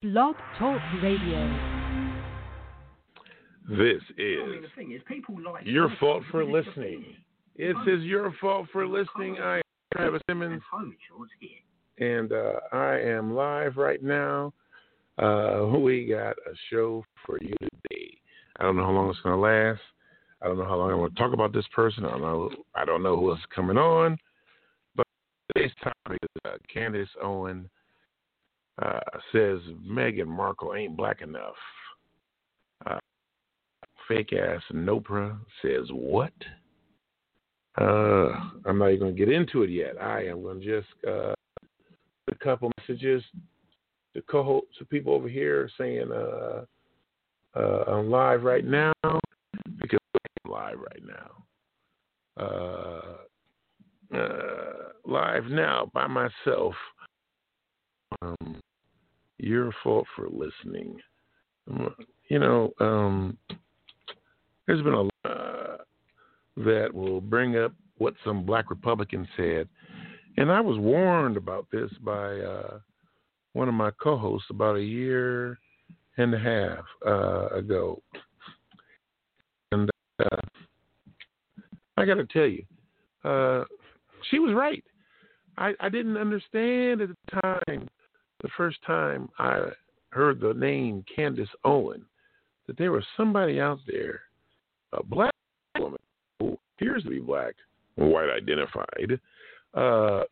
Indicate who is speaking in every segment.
Speaker 1: Blog Talk Radio.
Speaker 2: This is your fault for listening. It says your fault for listening. I am Travis Simmons, and uh, I am live right now. Uh, we got a show for you today. I don't know how long it's going to last. I don't know how long I'm going to talk about this person. I don't know. I don't know who else is coming on. But today's topic is uh, Candace Owen uh, says Meghan Markle ain't black enough. Uh, fake ass Nopra says what? Uh, I'm not even going to get into it yet. I am going to just uh, a couple messages to co to people over here saying uh, uh, I'm live right now because I'm live right now. Uh, uh, live now by myself. Um, your fault for listening. Um, you know, um, there's been a lot uh, that will bring up what some black Republicans said. And I was warned about this by uh, one of my co hosts about a year and a half uh, ago. And uh, I got to tell you, uh, she was right. I, I didn't understand at the time the first time I heard the name Candace Owen that there was somebody out there, a black woman who appears to be black, white identified, uh,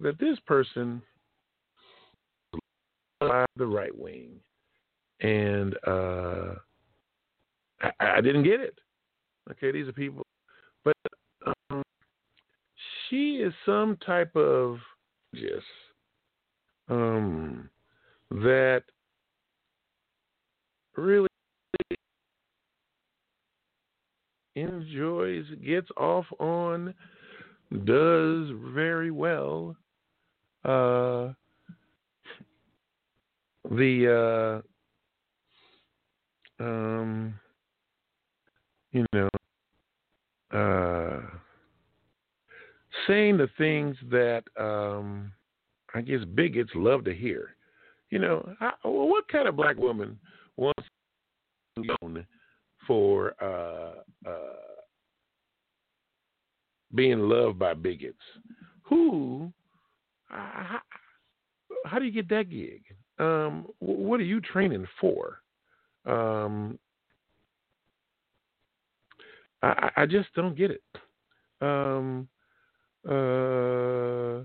Speaker 2: that this person the right wing, and uh, I, I, didn't get it. Okay, these are people, but um, she is some type of just um, that really enjoys, gets off on, does very well. Uh, the uh, um, you know, uh, saying the things that um, I guess bigots love to hear. You know, I, what kind of black woman wants known for uh, uh, being loved by bigots? Who? Uh, how do you get that gig? Um, what are you training for? Um, I, I, just don't get it. Um, uh,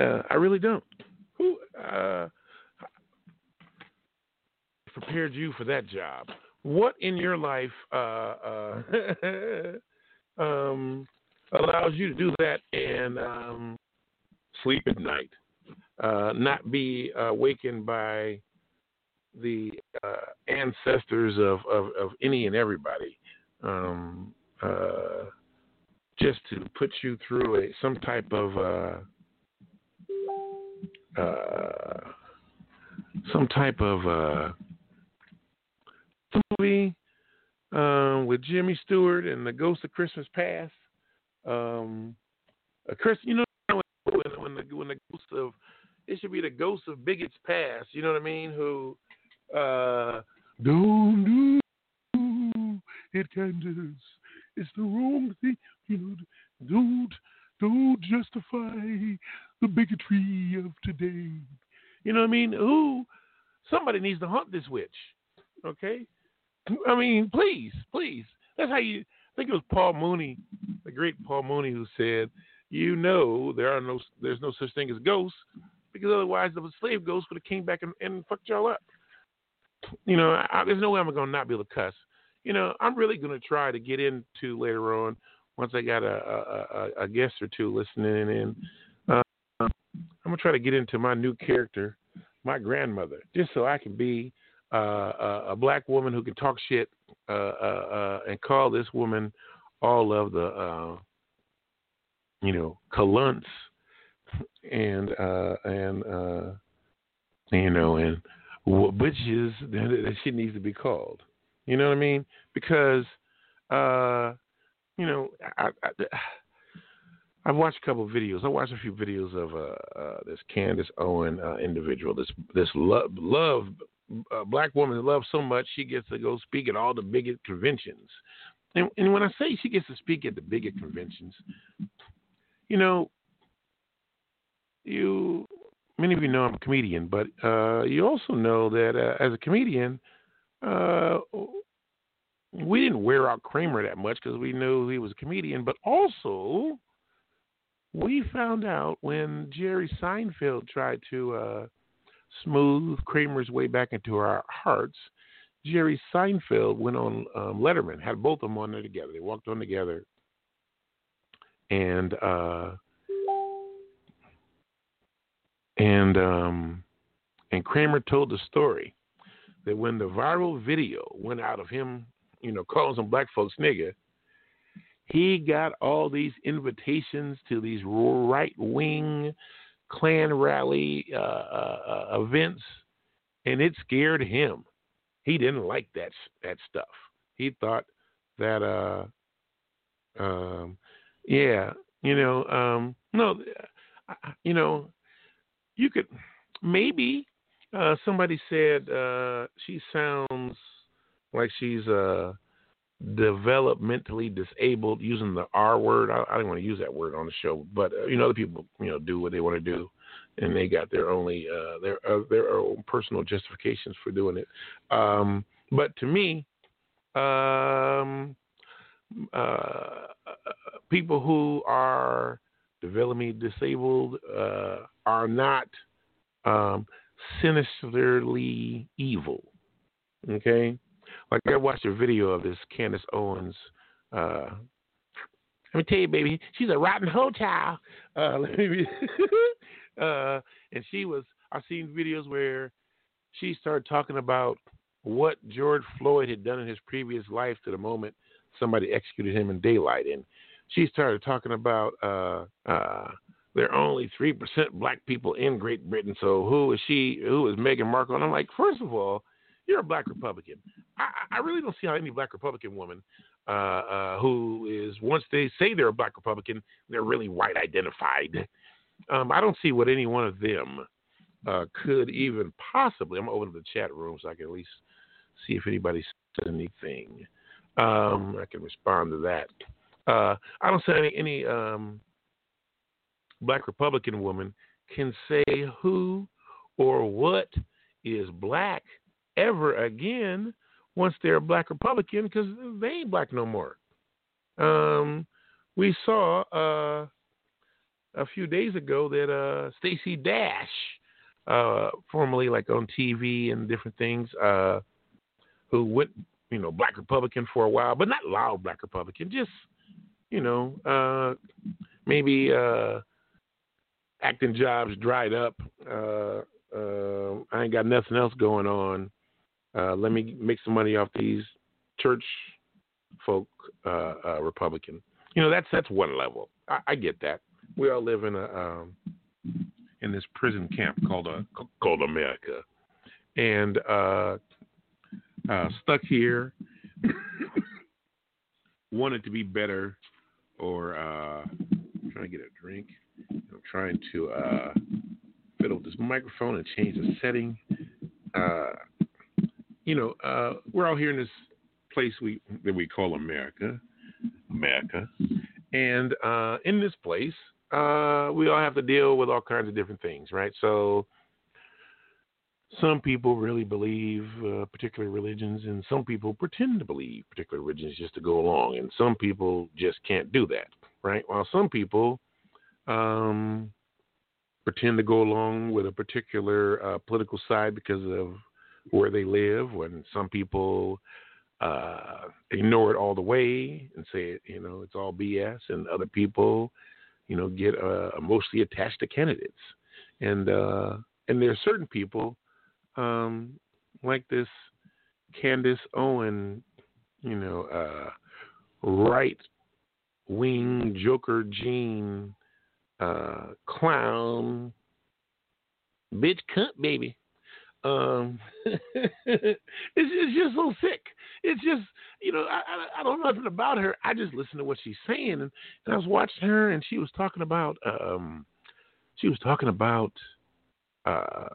Speaker 2: Uh, I really don't. Who uh, prepared you for that job? What in your life uh, uh um, allows you to do that and um, sleep at night, uh, not be awakened by the ancestors of, of, of, any and everybody? Um, just to put you through a some type of uh, some type of uh, movie um, with Jimmy Stewart and the Ghost of Christmas Past. Um, a Chris, you know when, when the when the ghost of it should be the ghost of bigots past. You know what I mean? Who uh, don't do it, Candace. It's the wrong thing. You know, don't don't justify the bigotry of today. You know what I mean? Who? Somebody needs to hunt this witch. Okay? I mean, please, please. That's how you. I think it was Paul Mooney, the great Paul Mooney, who said, "You know, there are no, there's no such thing as ghosts, because otherwise the slave ghost would have came back and, and fucked y'all up." You know, I, there's no way I'm gonna not be able to cuss. You know, I'm really gonna try to get into later on once I got a, a, a, guest or two listening in I'm gonna try to get into my new character, my grandmother, just so I can be uh, a, a, black woman who can talk shit uh, uh, uh and call this woman all of the, uh, you know, calunts and uh, and you know and bitches that she needs to be called. You know what I mean? Because you know, I, I, I've watched a couple of videos. I watched a few videos of uh, uh, this Candace Owen uh, individual. This this love love uh, black woman loves so much she gets to go speak at all the biggest conventions. And, and when I say she gets to speak at the biggest conventions, you know, you many of you know I'm a comedian, but uh, you also know that uh, as a comedian, uh, we didn't wear out Kramer that much because we knew he was a comedian, but also we found out when Jerry Seinfeld tried to uh, smooth Kramer's way back into our hearts. Jerry Seinfeld went on um, Letterman, had both of them on there together. They walked on together, and uh, and um, and Kramer told the story that when the viral video went out of him, you know, calling some black folks nigga, he got all these invitations to these right wing Klan rally uh, uh, uh, events, and it scared him. He didn't like that that stuff. He thought that, uh, um, yeah, you know, um, no, you know, you could maybe uh, somebody said uh, she sounds like she's uh, developmentally disabled, using the R word. I, I didn't want to use that word on the show, but uh, you know, other people, you know, do what they want to do, and they got their only uh, their uh, their own personal justifications for doing it. Um, but to me, um, uh, people who are developmentally disabled uh, are not um, sinisterly evil. Okay, like I watched a video of this Candace Owens. Uh, let me tell you, baby, she's a rotten hotel. Uh, let me, uh, and she was. I've seen videos where she started talking about what George Floyd had done in his previous life to the moment somebody executed him in daylight, and she started talking about uh, uh, there are only three percent black people in Great Britain. So who is she? Who is Meghan Markle? And I'm like, first of all, you're a black Republican. I, I really don't see how any black Republican woman uh, uh, who is once they say they're a black Republican, they're really white identified. Um, I don't see what any one of them uh, could even possibly. I'm open to the chat room so I can at least see if anybody said anything. Um, I can respond to that. Uh, I don't see any, any um, black Republican woman can say who or what is black ever again once they're a black Republican because they ain't black no more. Um, we saw uh, a few days ago that uh, Stacey Dash, uh, formerly like on TV and different things, uh, who went, you know, black Republican for a while, but not loud black Republican, just, you know, uh, maybe uh, acting jobs dried up. Uh, uh, I ain't got nothing else going on. Uh, let me make some money off these church folk uh, uh, Republican. You know, that's that's one level. I, I, get that. We all live in a um, in this prison camp called a called America, and uh, uh, stuck here, wanted to be better, or uh, trying to get a drink. I'm trying to fiddle with this microphone and change the setting you know, uh, we're out here in this place we that we call America, America, and uh, in this place, uh, we all have to deal with all kinds of different things, right? So, some people really believe uh, particular religions, and some people pretend to believe particular religions just to go along, and some people just can't do that, right? While some people um, pretend to go along with a particular uh, political side because of where they live. When some people uh, ignore it all the way and say, you know, it's all BS, and other people, you know, get uh, emotionally attached to candidates. And uh, and there are certain people um, like this Candace Owen, you know, uh, right wing Joker Gene uh, clown bitch cunt baby Um, it's, it's just so sick. It's just you know I, I, don't know nothing about her. I just listen to what she's saying, and, and I was watching her, and she was talking about um, she was talking about uh,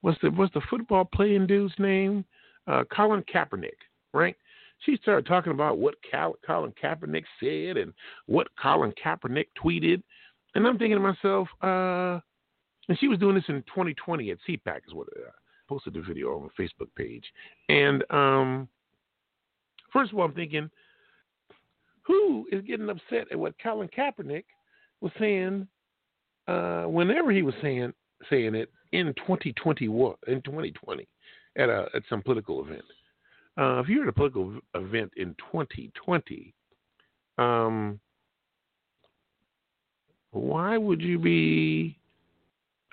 Speaker 2: what's the what's the football playing dude's name? Uh, Colin Kaepernick, right? She started talking about what Cal- Colin Kaepernick said and what Colin Kaepernick tweeted, and I'm thinking to myself, uh, and she was doing this in 2020 at CPAC, is what I uh, posted the video on my Facebook page. And um, first of all, I'm thinking, who is getting upset at what Colin Kaepernick was saying uh, whenever he was saying saying it in 2021 in 2020 at a at some political event? Uh, if you're at a political event in 2020, um, why would you be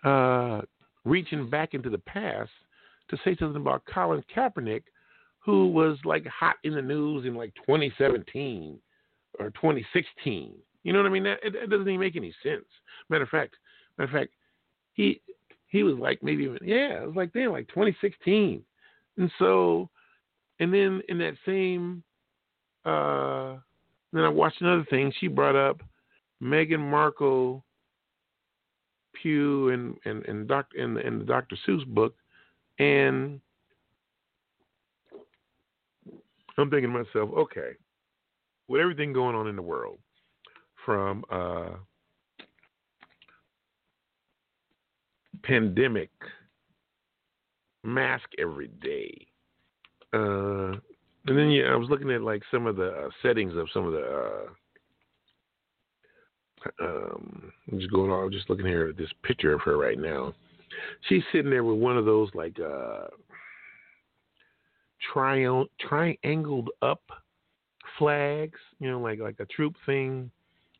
Speaker 2: uh, reaching back into the past to say something about Colin Kaepernick, who was like hot in the news in like 2017 or 2016? You know what I mean? That, it, doesn't even make any sense. Matter of fact, matter of fact, he he was like maybe even yeah, it was like then like 2016, and so and then in that same uh, then I watched another thing. She brought up Meghan Markle, Pew, and and and Doctor and, in the Dr. Seuss book, and I'm thinking to myself, okay, with everything going on in the world, from uh, pandemic, mask every day, uh, and then yeah, I was looking at like some of the uh, settings of some of the. Uh, um, I'm just going on, I'm just looking here at this picture of her right now. She's sitting there with one of those like uh, tri- triangled up flags, you know, like like a troop thing.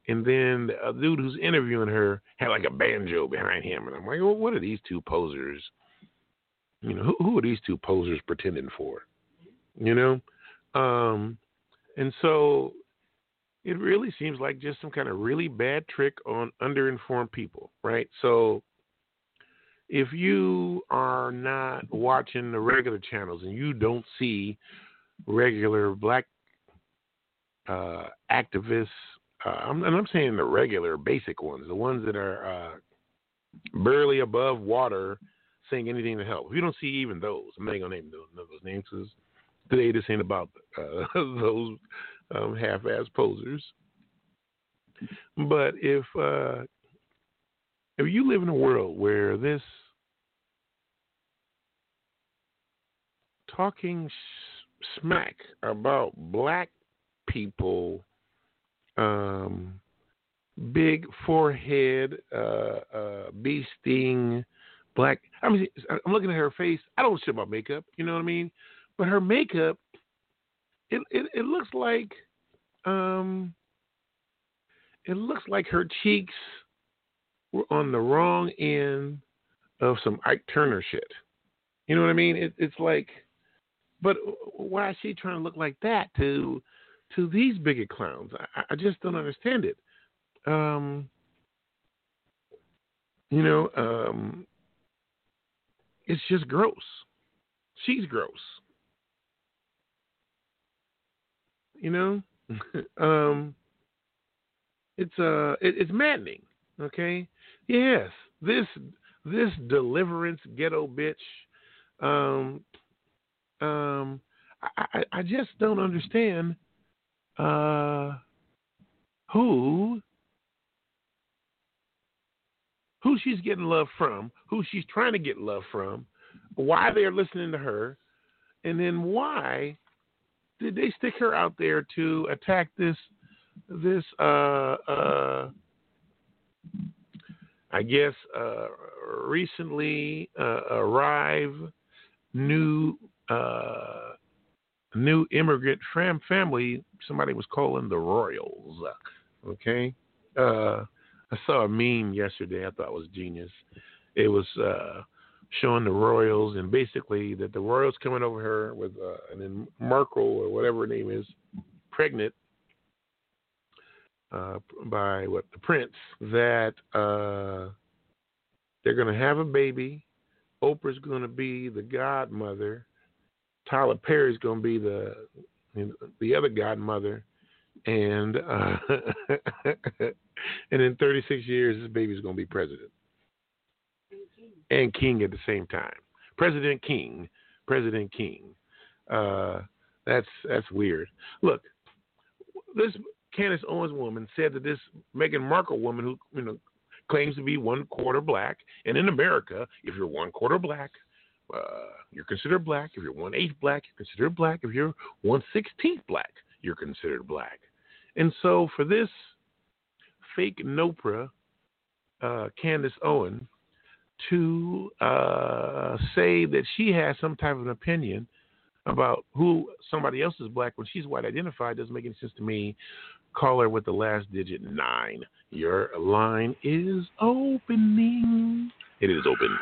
Speaker 2: And then the dude who's interviewing her had like a banjo behind him, and I'm like, well, what are these two posers? You know, who, who are these two posers pretending for? You know, um, and so it really seems like just some kind of really bad trick on underinformed people, right? So if you are not watching the regular channels and you don't see regular black uh, activists, uh, and I'm saying the regular basic ones, the ones that are uh, barely above water saying anything to help. If you don't see even those, I'm not to name those, those names because today this ain't about uh, those um, half-ass posers. But if uh, if you live in a world where this talking smack about black people, um, big forehead, uh, uh, sting, black. I mean, I'm looking at her face. I don't shit about makeup. You know what I mean? But her makeup, it it, it looks like, um, it looks like her cheeks were on the wrong end of some Ike Turner shit. You know what I mean? It, it's like, but why is she trying to look like that to to these bigot clowns? I, I just don't understand it. Um, you know, um, it's just gross. She's gross. You know, um, it's uh, it, it's maddening. Okay, yes, this this deliverance ghetto bitch. Um, um, I, I, just don't understand uh, who who she's getting love from, who she's trying to get love from, why they're listening to her, and then why did they stick her out there to attack this this uh uh I guess uh recently uh, arrived new uh new immigrant fam- family somebody was calling the Royals. Okay? Uh I saw a meme yesterday I thought was genius. It was uh showing the Royals and basically that the Royals coming over here with uh, and then Markle or whatever her name is, pregnant uh, by what the prince that uh, they're going to have a baby Oprah's going to be the godmother. Tyler Perry's going to be the the other godmother, and uh, and in 36 years, this baby's going to be president and king at the same time. President King, President King. Uh, that's that's weird. Look, this Candace Owens woman said that this Meghan Markle woman who you know claims to be one quarter black, and in America, if you're one quarter black, uh, you're considered black. If you're one eighth black, you're considered black. If you're one sixteenth black, you're considered black. And so for this fake Nopra, uh, Candace Owen, to uh, say that she has some type of an opinion about who somebody else is black when she's white identified doesn't make any sense to me. Call her with the last digit nine. Your line is opening. It is open.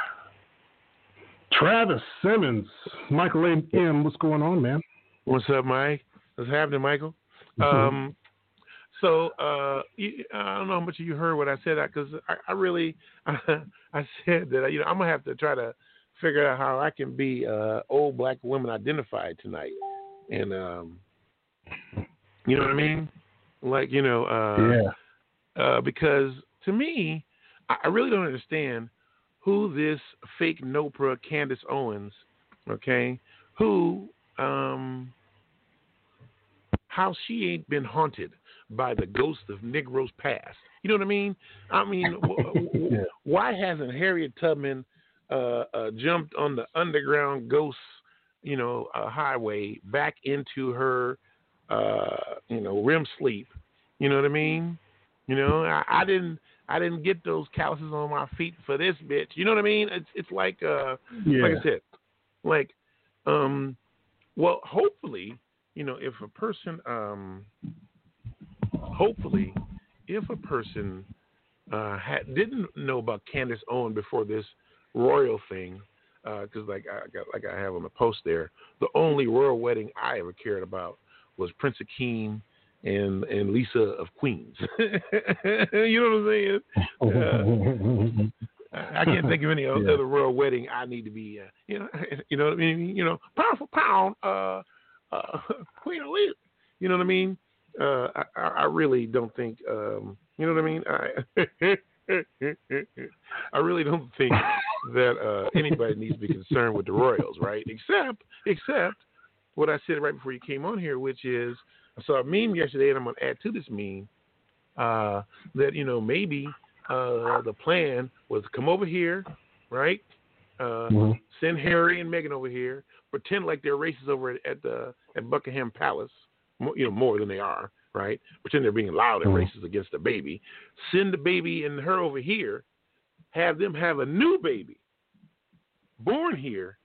Speaker 3: Travis Simmons, Michael A. M. What's going on, man?
Speaker 2: What's up, Mike? What's happening, Michael? Mm-hmm. Um, so uh, I don't know how much of you heard what I said because I, I, really I, I, said that you know I'm gonna have to try to figure out how I can be uh, old black women identified tonight, and um, you know what I mean? Like you know, uh,
Speaker 3: yeah.
Speaker 2: Uh, because to me, I, really don't understand who this fake Nopra Candace Owens, okay, who um, how she ain't been haunted by the ghost of Negroes past. You know what I mean? I mean, yeah. why hasn't Harriet Tubman uh, uh, jumped on the underground ghost, you know, uh, highway back into her, uh, you know, REM sleep? You know what I mean? You know, I, I didn't. I didn't get those calluses on my feet for this bitch. You know what I mean? It's it's like uh
Speaker 3: yeah.
Speaker 2: like I said, like um well hopefully, you know, if a person um hopefully, if a person uh, had, didn't know about Candace Owen before this royal thing, because uh, like I got, like I have on the post there, the only royal wedding I ever cared about was Prince Akeem and and Lisa of Queens. you know what I'm saying? Uh, I can't think of any yeah. other royal wedding I need to be. Uh, you know, you know what I mean. You know, pound for pound, uh, uh, Queen Elizabeth. You know what I mean? uh, I, I, really don't think, um, you know what I mean? I, I really don't think that uh, anybody needs to be concerned with the Royals, right? Except, except what I said right before you came on here, which is I saw a meme yesterday, and I'm going to add to this meme uh, that you know maybe uh, the plan was to come over here, right? Uh, mm-hmm. Send Harry and Meghan over here, pretend like they're races over at, at the at Buckingham Palace, you know, more than they are, right? Pretend they're being loud and mm-hmm. racist against the baby. Send the baby and her over here, have them have a new baby, born here,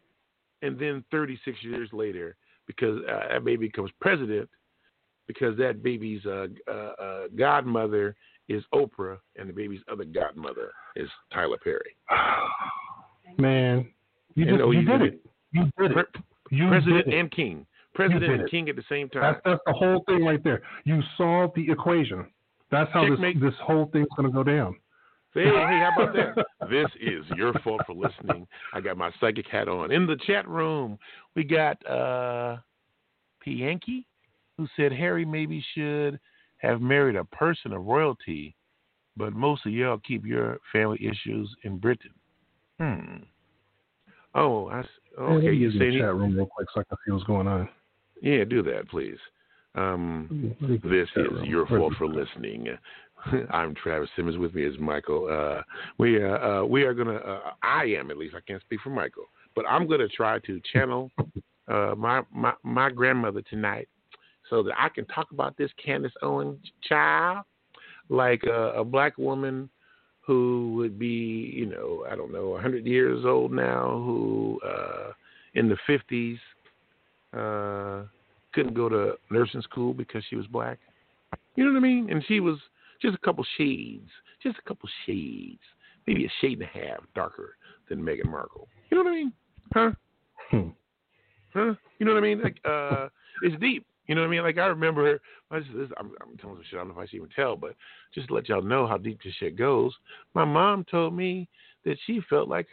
Speaker 2: and then 36 years later, because uh, that baby becomes president, because that baby's uh, uh, uh godmother is Oprah, and the baby's other godmother is Tyler Perry.
Speaker 3: Man, you, just, you, you did it. You did it.
Speaker 2: You president did it. and king president and king at the same time.
Speaker 3: That's, that's the whole thing right there. You solved the equation. That's how this, this whole thing's going to go down.
Speaker 2: Hey, hey, how about that? this is your fault for listening. I got my psychic hat on. In the chat room, we got uh, P. Yankee, who said Harry maybe should have married a person of royalty, but most of y'all keep your family issues in Britain. Hmm. Oh, I, okay.
Speaker 3: You say chat room real quick so I can see what's going on.
Speaker 2: Yeah, do that, please. Um, this is your fault for listening. I'm Travis Simmons. With me is Michael. Uh, we uh, uh, we are gonna. Uh, I am at least. I can't speak for Michael, but I'm gonna try to channel uh, my my my grandmother tonight, so that I can talk about this Candace Owen child like a, a black woman who would be, you know, I don't know, 100 years old now, who uh, in the 50s uh, couldn't go to nursing school because she was black. You know what I mean? And she was just a couple shades, just a couple shades, maybe a shade and a half darker than Meghan Markle. You know what I mean? Huh? Hmm. Huh? You know what I mean? Like, uh, it's deep. You know what I mean? Like I remember, this, this, I'm, I'm telling some shit. I don't know if I should even tell, but just to let y'all know how deep this shit goes. My mom told me that she felt like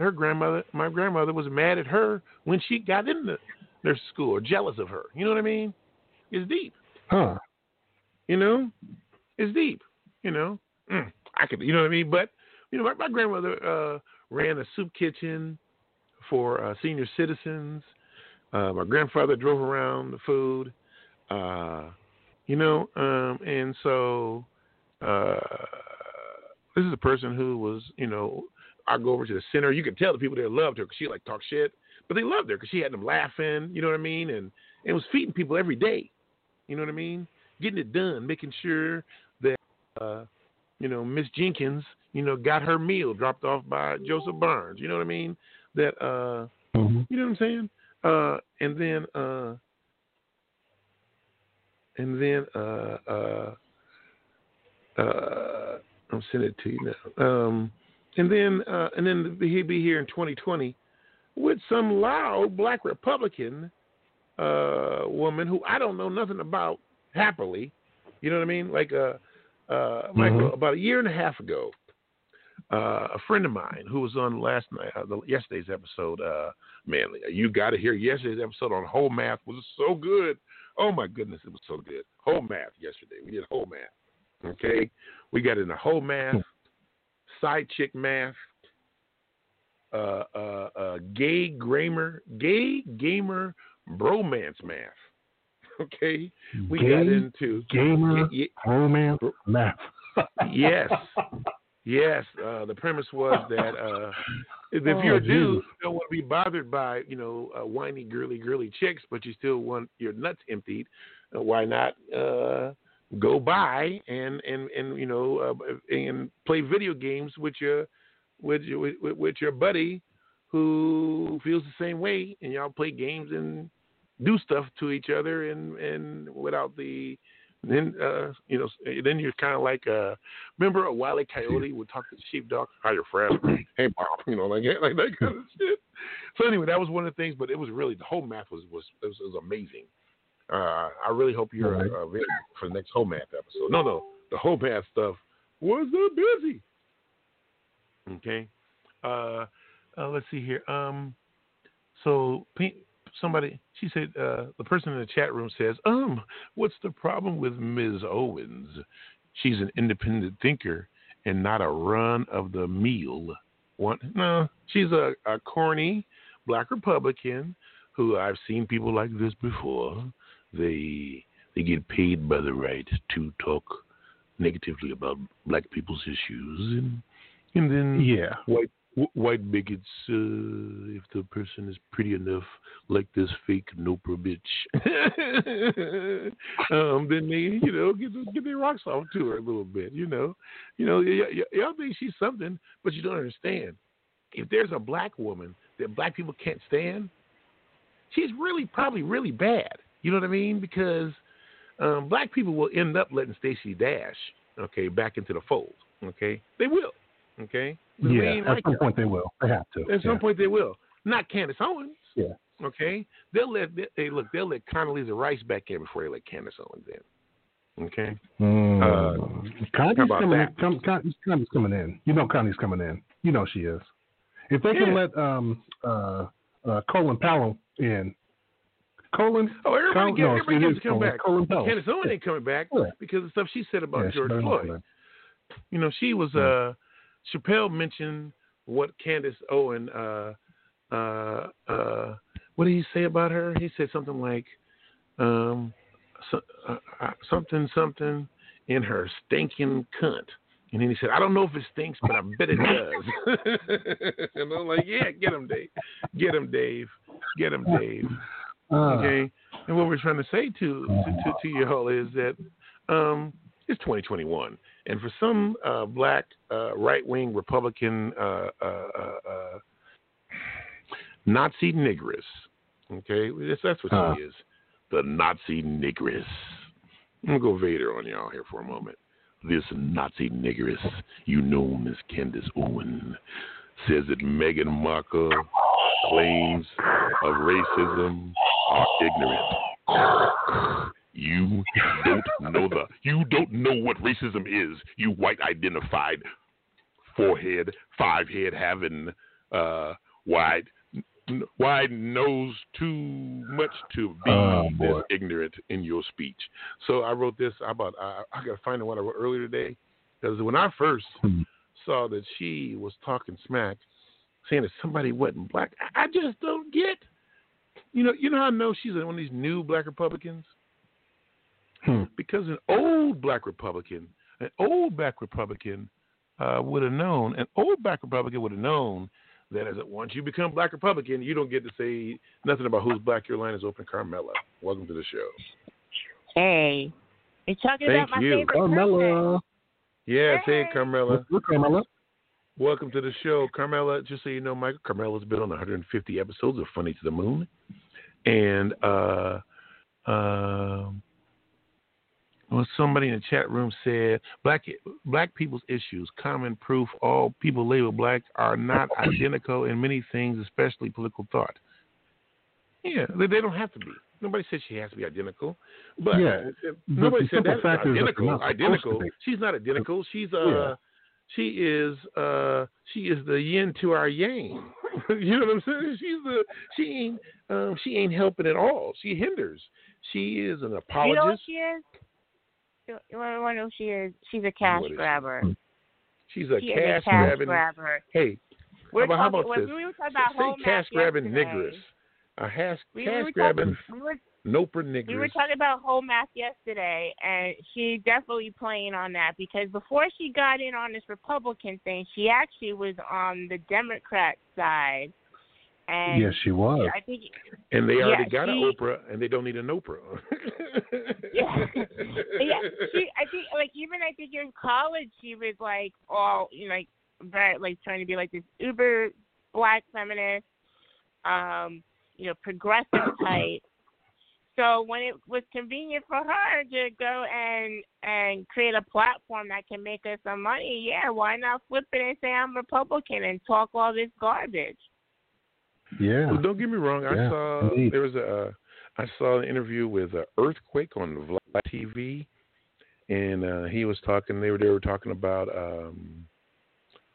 Speaker 2: her grandmother, my grandmother, was mad at her when she got into their school or jealous of her. You know what I mean? It's deep.
Speaker 3: Huh.
Speaker 2: You know, it's deep. You know, mm, I could. You know what I mean? But you know, my, my grandmother uh, ran a soup kitchen for uh, senior citizens. Uh, my grandfather drove around the food. Uh, you know, um, and so uh, this is a person who was, you know, I go over to the center. You could tell the people there loved her because she like talk shit, but they loved her because she had them laughing. You know what I mean? And it was feeding people every day. You know what I mean? Getting it done, making sure that uh, you know Miss Jenkins, you know, got her meal dropped off by Joseph Barnes. You know what I mean? That uh, mm-hmm. you know what I'm saying? Uh, and then uh, and then uh, uh, uh, I'm sending it to you now. Um, and then uh, and then he'd be here in 2020 with some loud black Republican uh, woman who I don't know nothing about happily. You know what I mean? Like uh, uh, Michael, mm-hmm. about a year and a half ago, uh, a friend of mine who was on last night, uh, the, yesterday's episode, uh, man, you got to hear yesterday's episode on whole math was so good. Oh my goodness, it was so good. Whole math yesterday. We did whole math. Okay, we got into whole math, side chick math, uh, uh, uh, gay gamer, gay gamer bromance math. Okay, we
Speaker 3: gay,
Speaker 2: got into
Speaker 3: gamer y- romance math.
Speaker 2: yes, yes. Uh, the premise was that uh, if, oh, you're a dude, you don't want to be bothered by you know uh, whiny, girly, girly chicks, but you still want your nuts emptied. Uh, why not uh, go by and and and you know uh, and play video games with your with your with, with your buddy who feels the same way, and y'all play games and do stuff to each other, and and without the then uh, you know then you're kind of like uh remember a wily coyote would talk to the sheepdog hi your friend hey Bob," you know like like that kind of shit so anyway that was one of the things but it was really the whole math was was was, was amazing uh, I really hope you're right. uh, available for the next whole math episode. No, no, the whole math stuff was uh, busy. Okay, uh, uh, let's see here. Um, so somebody, she said, uh, the person in the chat room says, um, what's the problem with Ms. Owens? She's an independent thinker and not a run of the meal. One, no, she's a, a corny black Republican who I've seen people like this before they they get paid by the right to talk negatively about black people's issues, and and then
Speaker 3: yeah,
Speaker 2: white white bigots. Uh, if the person is pretty enough, like this fake Nopra bitch, um, then they you know get get their rocks off to her a little bit. You know, you know y- y- y'all think she's something, but you don't understand. If there's a black woman that black people can't stand, she's really probably really bad. You know what I mean? Because um, black people will end up letting Stacey Dash, okay, back into the fold. Okay, they will. Okay.
Speaker 3: Yeah, at like some her. point they will. They have to.
Speaker 2: At some point they will. Not Candace Owens.
Speaker 3: Yeah.
Speaker 2: Okay. They'll let they look. They'll let Condoleezza Rice back in before they let Candace Owens in. Okay.
Speaker 3: Mm. Uh, Connie's coming that? in. Connie's coming in. You know Connie's coming in. You know she is. If they yeah. can let um uh uh Colin Powell in, Colin.
Speaker 2: Oh, everybody,
Speaker 3: Colin,
Speaker 2: everybody
Speaker 3: no,
Speaker 2: gets to come back.
Speaker 3: Colin
Speaker 2: Candace Owen ain't coming back yeah. because of stuff she said about
Speaker 3: yeah,
Speaker 2: George Floyd. You know, she was. uh Chappelle mentioned what Candace Owen. uh uh uh What did he say about her? He said something like, um, so, uh, uh, something something in her stinking cunt. And then he said, I don't know if it stinks, but I bet it does. and I'm like, yeah, get him, Dave. Get him, Dave. Get him, Dave. Uh, okay, and what we're trying to say to to, to, to y'all is that um, it's 2021, and for some uh, black uh, right wing Republican uh, uh, uh, Nazi nigress, okay, that's, that's what she is, the Nazi nigress. I'm gonna go Vader on y'all here for a moment. This Nazi nigress, you know Miss Candace Owen, says that Meghan Markle claims of racism are ignorant. You don't know the you don't know what racism is, you white identified forehead, five head having uh, wide wide knows too much to be
Speaker 3: oh,
Speaker 2: this ignorant in your speech. So I wrote this about I, I got to find out what I wrote earlier today because when I first
Speaker 3: hmm.
Speaker 2: saw that she was talking smack, saying that somebody wasn't black, I just don't get. You know, you know how I know she's one of these new black Republicans
Speaker 3: hmm.
Speaker 2: because an old black Republican, an old black Republican uh, would have known, an old black Republican would have known that as once you become black Republican, you don't get to say nothing about who's black. Your line is open, Carmela. Welcome to the show.
Speaker 4: Hey, you're talking
Speaker 2: Thank
Speaker 4: about my
Speaker 2: you.
Speaker 4: favorite
Speaker 3: Carmela.
Speaker 4: person.
Speaker 2: Yeah,
Speaker 4: hey,
Speaker 2: hey Carmela.
Speaker 3: Carmela.
Speaker 2: Welcome to the show, Carmela. Just so you know, Michael, Carmela's been on 150 episodes of Funny to the Moon, and uh, um, well, somebody in the chat room said black black people's issues, common proof all people labeled black are not identical in many things, especially political thought. Yeah, they, they don't have to be. Nobody said she has to be identical, but
Speaker 3: yeah,
Speaker 2: nobody said
Speaker 3: that
Speaker 2: identical. Identical. She's not identical. She's uh, yeah. she is uh, she is the yin to our yang. you know what I'm saying? She's the she ain't um, she ain't helping at all. She hinders. She is an apologist.
Speaker 4: You know what she is? You want to know she is? She's a cash grabber. Hmm.
Speaker 2: She's a
Speaker 4: she
Speaker 2: cash,
Speaker 4: a cash
Speaker 2: grabbing.
Speaker 4: Grabber.
Speaker 2: Hey,
Speaker 4: we're
Speaker 2: how about,
Speaker 4: talking,
Speaker 2: this?
Speaker 4: We were talking about
Speaker 2: Say cash grabbing niggers. A has,
Speaker 4: we,
Speaker 2: cash
Speaker 4: we
Speaker 2: grabbing
Speaker 4: we were,
Speaker 2: noper niggers.
Speaker 4: We were talking about whole math yesterday, and she definitely playing on that because before she got in on this Republican thing, she actually was on the Democrat side. And
Speaker 3: yes, she was.
Speaker 4: I think,
Speaker 2: and they already
Speaker 4: yeah,
Speaker 2: got
Speaker 4: she,
Speaker 2: an Oprah, and they don't need an Oprah.
Speaker 4: yeah, yeah. She, I think, like even I think in college, she was like all you know, like very like trying to be like this uber black feminist, um, you know, progressive type. So when it was convenient for her to go and and create a platform that can make us some money, yeah, why not flip it and say I'm Republican and talk all this garbage?
Speaker 3: Yeah.
Speaker 2: Well, don't get me wrong. I
Speaker 3: yeah,
Speaker 2: saw
Speaker 3: indeed.
Speaker 2: there was a uh, saw an interview with uh, Earthquake on Vlad TV, and uh, he was talking. They were they were talking about um,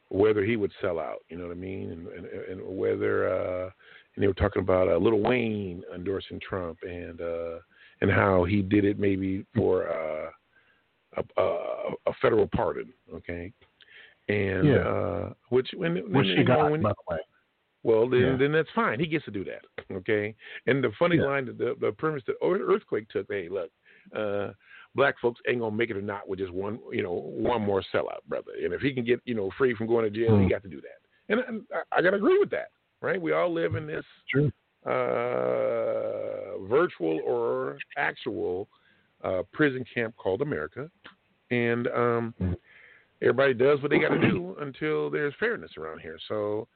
Speaker 2: whether he would sell out. You know what I mean? And and, and whether uh, and they were talking about uh, Lil Wayne endorsing Trump and uh, and how he did it maybe for uh, a, a, a federal pardon. Okay. And
Speaker 3: yeah.
Speaker 2: uh, which when,
Speaker 3: which she got
Speaker 2: when,
Speaker 3: by the way.
Speaker 2: Well, then,
Speaker 3: Yeah.
Speaker 2: then that's fine. He gets to do that. Okay. And the funny
Speaker 3: Yeah.
Speaker 2: line, that the the premise that Ear- Earthquake took, hey, look, uh, black folks ain't gonna make it or not with just one, you know, one more sellout, brother. And if he can get, you know, free from going to jail, he
Speaker 3: Mm.
Speaker 2: got to do that. And, and I, I gotta agree with that, right? We all live in this
Speaker 3: True.
Speaker 2: uh, virtual or actual uh, prison camp called America, and um,
Speaker 3: Mhm.
Speaker 2: everybody does what they got to do until there's fairness around here. So,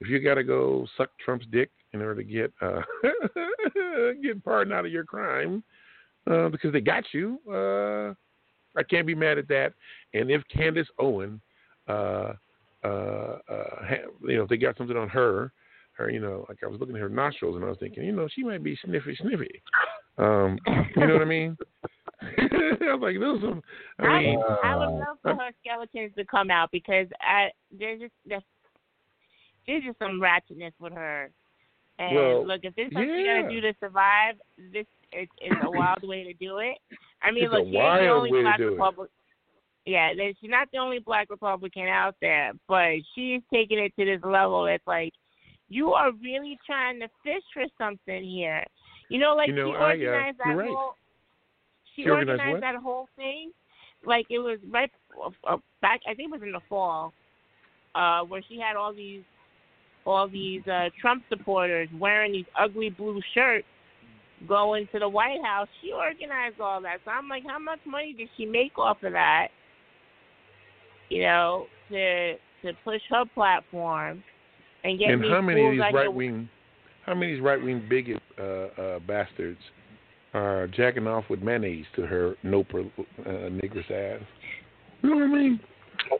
Speaker 2: if you got to go suck Trump's dick in order to get uh, get pardon out of your crime uh, because they got you, uh, I can't be mad at that. And if Candace Owen, uh, uh, uh, ha- you know, if they got something on her, her, you know, like I was looking at her nostrils and I was thinking, you know, she might be sniffy, sniffy. Um, you know what I mean? I was like, those some. I
Speaker 4: I,
Speaker 2: mean,
Speaker 4: would, I would
Speaker 3: uh,
Speaker 4: love for her skeletons to come out because I there's just there's just some ratchetness with her. And
Speaker 2: Well,
Speaker 4: look, if there's something you
Speaker 2: yeah.
Speaker 4: gotta do to survive, this is it's a wild way to do it. I mean,
Speaker 2: It's
Speaker 4: look,
Speaker 2: a
Speaker 4: she ain't the only black. Republican. Yeah, she's not the only black Republican out there, but she's taking it to this level. It's like you are really trying to fish for something here. You know, like
Speaker 2: You know,
Speaker 4: she
Speaker 2: I, uh,
Speaker 4: organized that
Speaker 2: right.
Speaker 4: whole. She,
Speaker 2: She organized
Speaker 4: organized that whole thing, like it was right uh, back. I think it was in the fall, uh, where she had all these, all these uh, Trump supporters wearing these ugly blue shirts, going to the White House. She organized all that. So I'm like, how much money did she make off of that? You know, to to push her platform and get
Speaker 2: and
Speaker 4: these
Speaker 2: how many of
Speaker 4: fools
Speaker 2: these
Speaker 4: like
Speaker 2: right wing, how many of these right wing bigot uh, uh, bastards are jacking off with mayonnaise to her noper uh, negress ass? You know what I mean?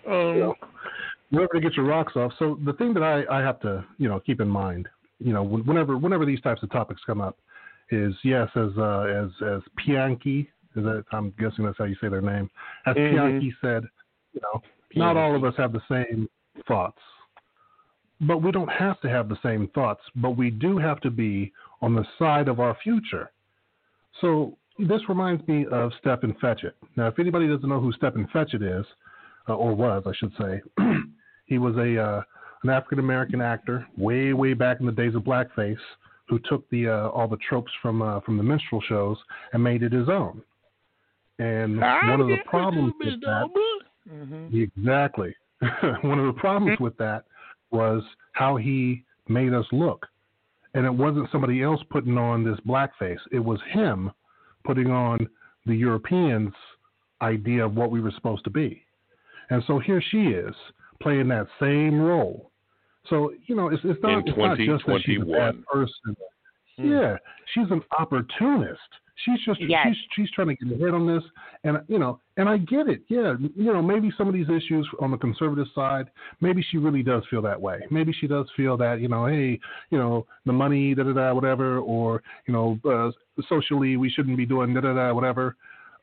Speaker 2: Um,
Speaker 3: wherever to get your rocks off. So the thing that I, I have to you know keep in mind, you know, whenever whenever these types of topics come up, is yes, as uh, as as Pianki, is that I'm guessing that's how you say their name. As
Speaker 2: Mhm.
Speaker 3: Pianki said, you know, not all of us have the same thoughts, but we don't have to have the same thoughts, but we do have to be on the side of our future. So this reminds me of Stepin Fetchit. Now, if anybody doesn't know who Stepin Fetchit is, uh, or was, I should say, he was a uh, an African American actor way, way back in the days of blackface, who took the uh, all the tropes from uh, from the minstrel shows and made it his own. And one of the problems with that, mm-hmm. exactly, one of the problems with that was how he made us look. And it wasn't somebody else putting on this blackface. It was him putting on the Europeans' idea of what we were supposed to be. And so here she is playing that same role. So, you know, it's, it's, not, it's not just that she's a bad person. Hmm. Yeah, she's an opportunist. She's just yes. she's she's trying to get ahead on this, and you know, and I get it. Yeah, you know, maybe some of these issues on the conservative side, maybe she really does feel that way. Maybe she does feel that you know, hey, you know, the money, da da da, whatever, or you know, uh, socially we shouldn't be doing da da da, whatever.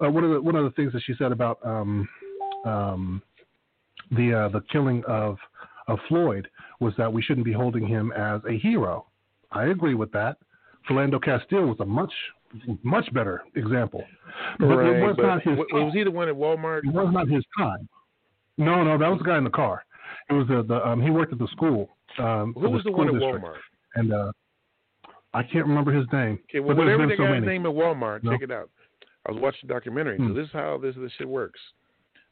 Speaker 3: Uh, one of the one of the things that she said about um, um, the uh, the killing of of Floyd was that we shouldn't be holding him as a hero. I agree with that. Philando Castile was a much much better example.
Speaker 2: But right, it was but not his. Was he the one at Walmart?
Speaker 3: It was not his time. No, no, that was the guy in the car. It was the, the um, he worked at the school. Um,
Speaker 2: Who was
Speaker 3: the,
Speaker 2: one
Speaker 3: at.
Speaker 2: Walmart?
Speaker 3: And uh, I can't remember his name.
Speaker 2: Okay, well, whatever the so guy's many. name at Walmart, no? check it out. I was watching a documentary. Hmm. So this is how this this shit works.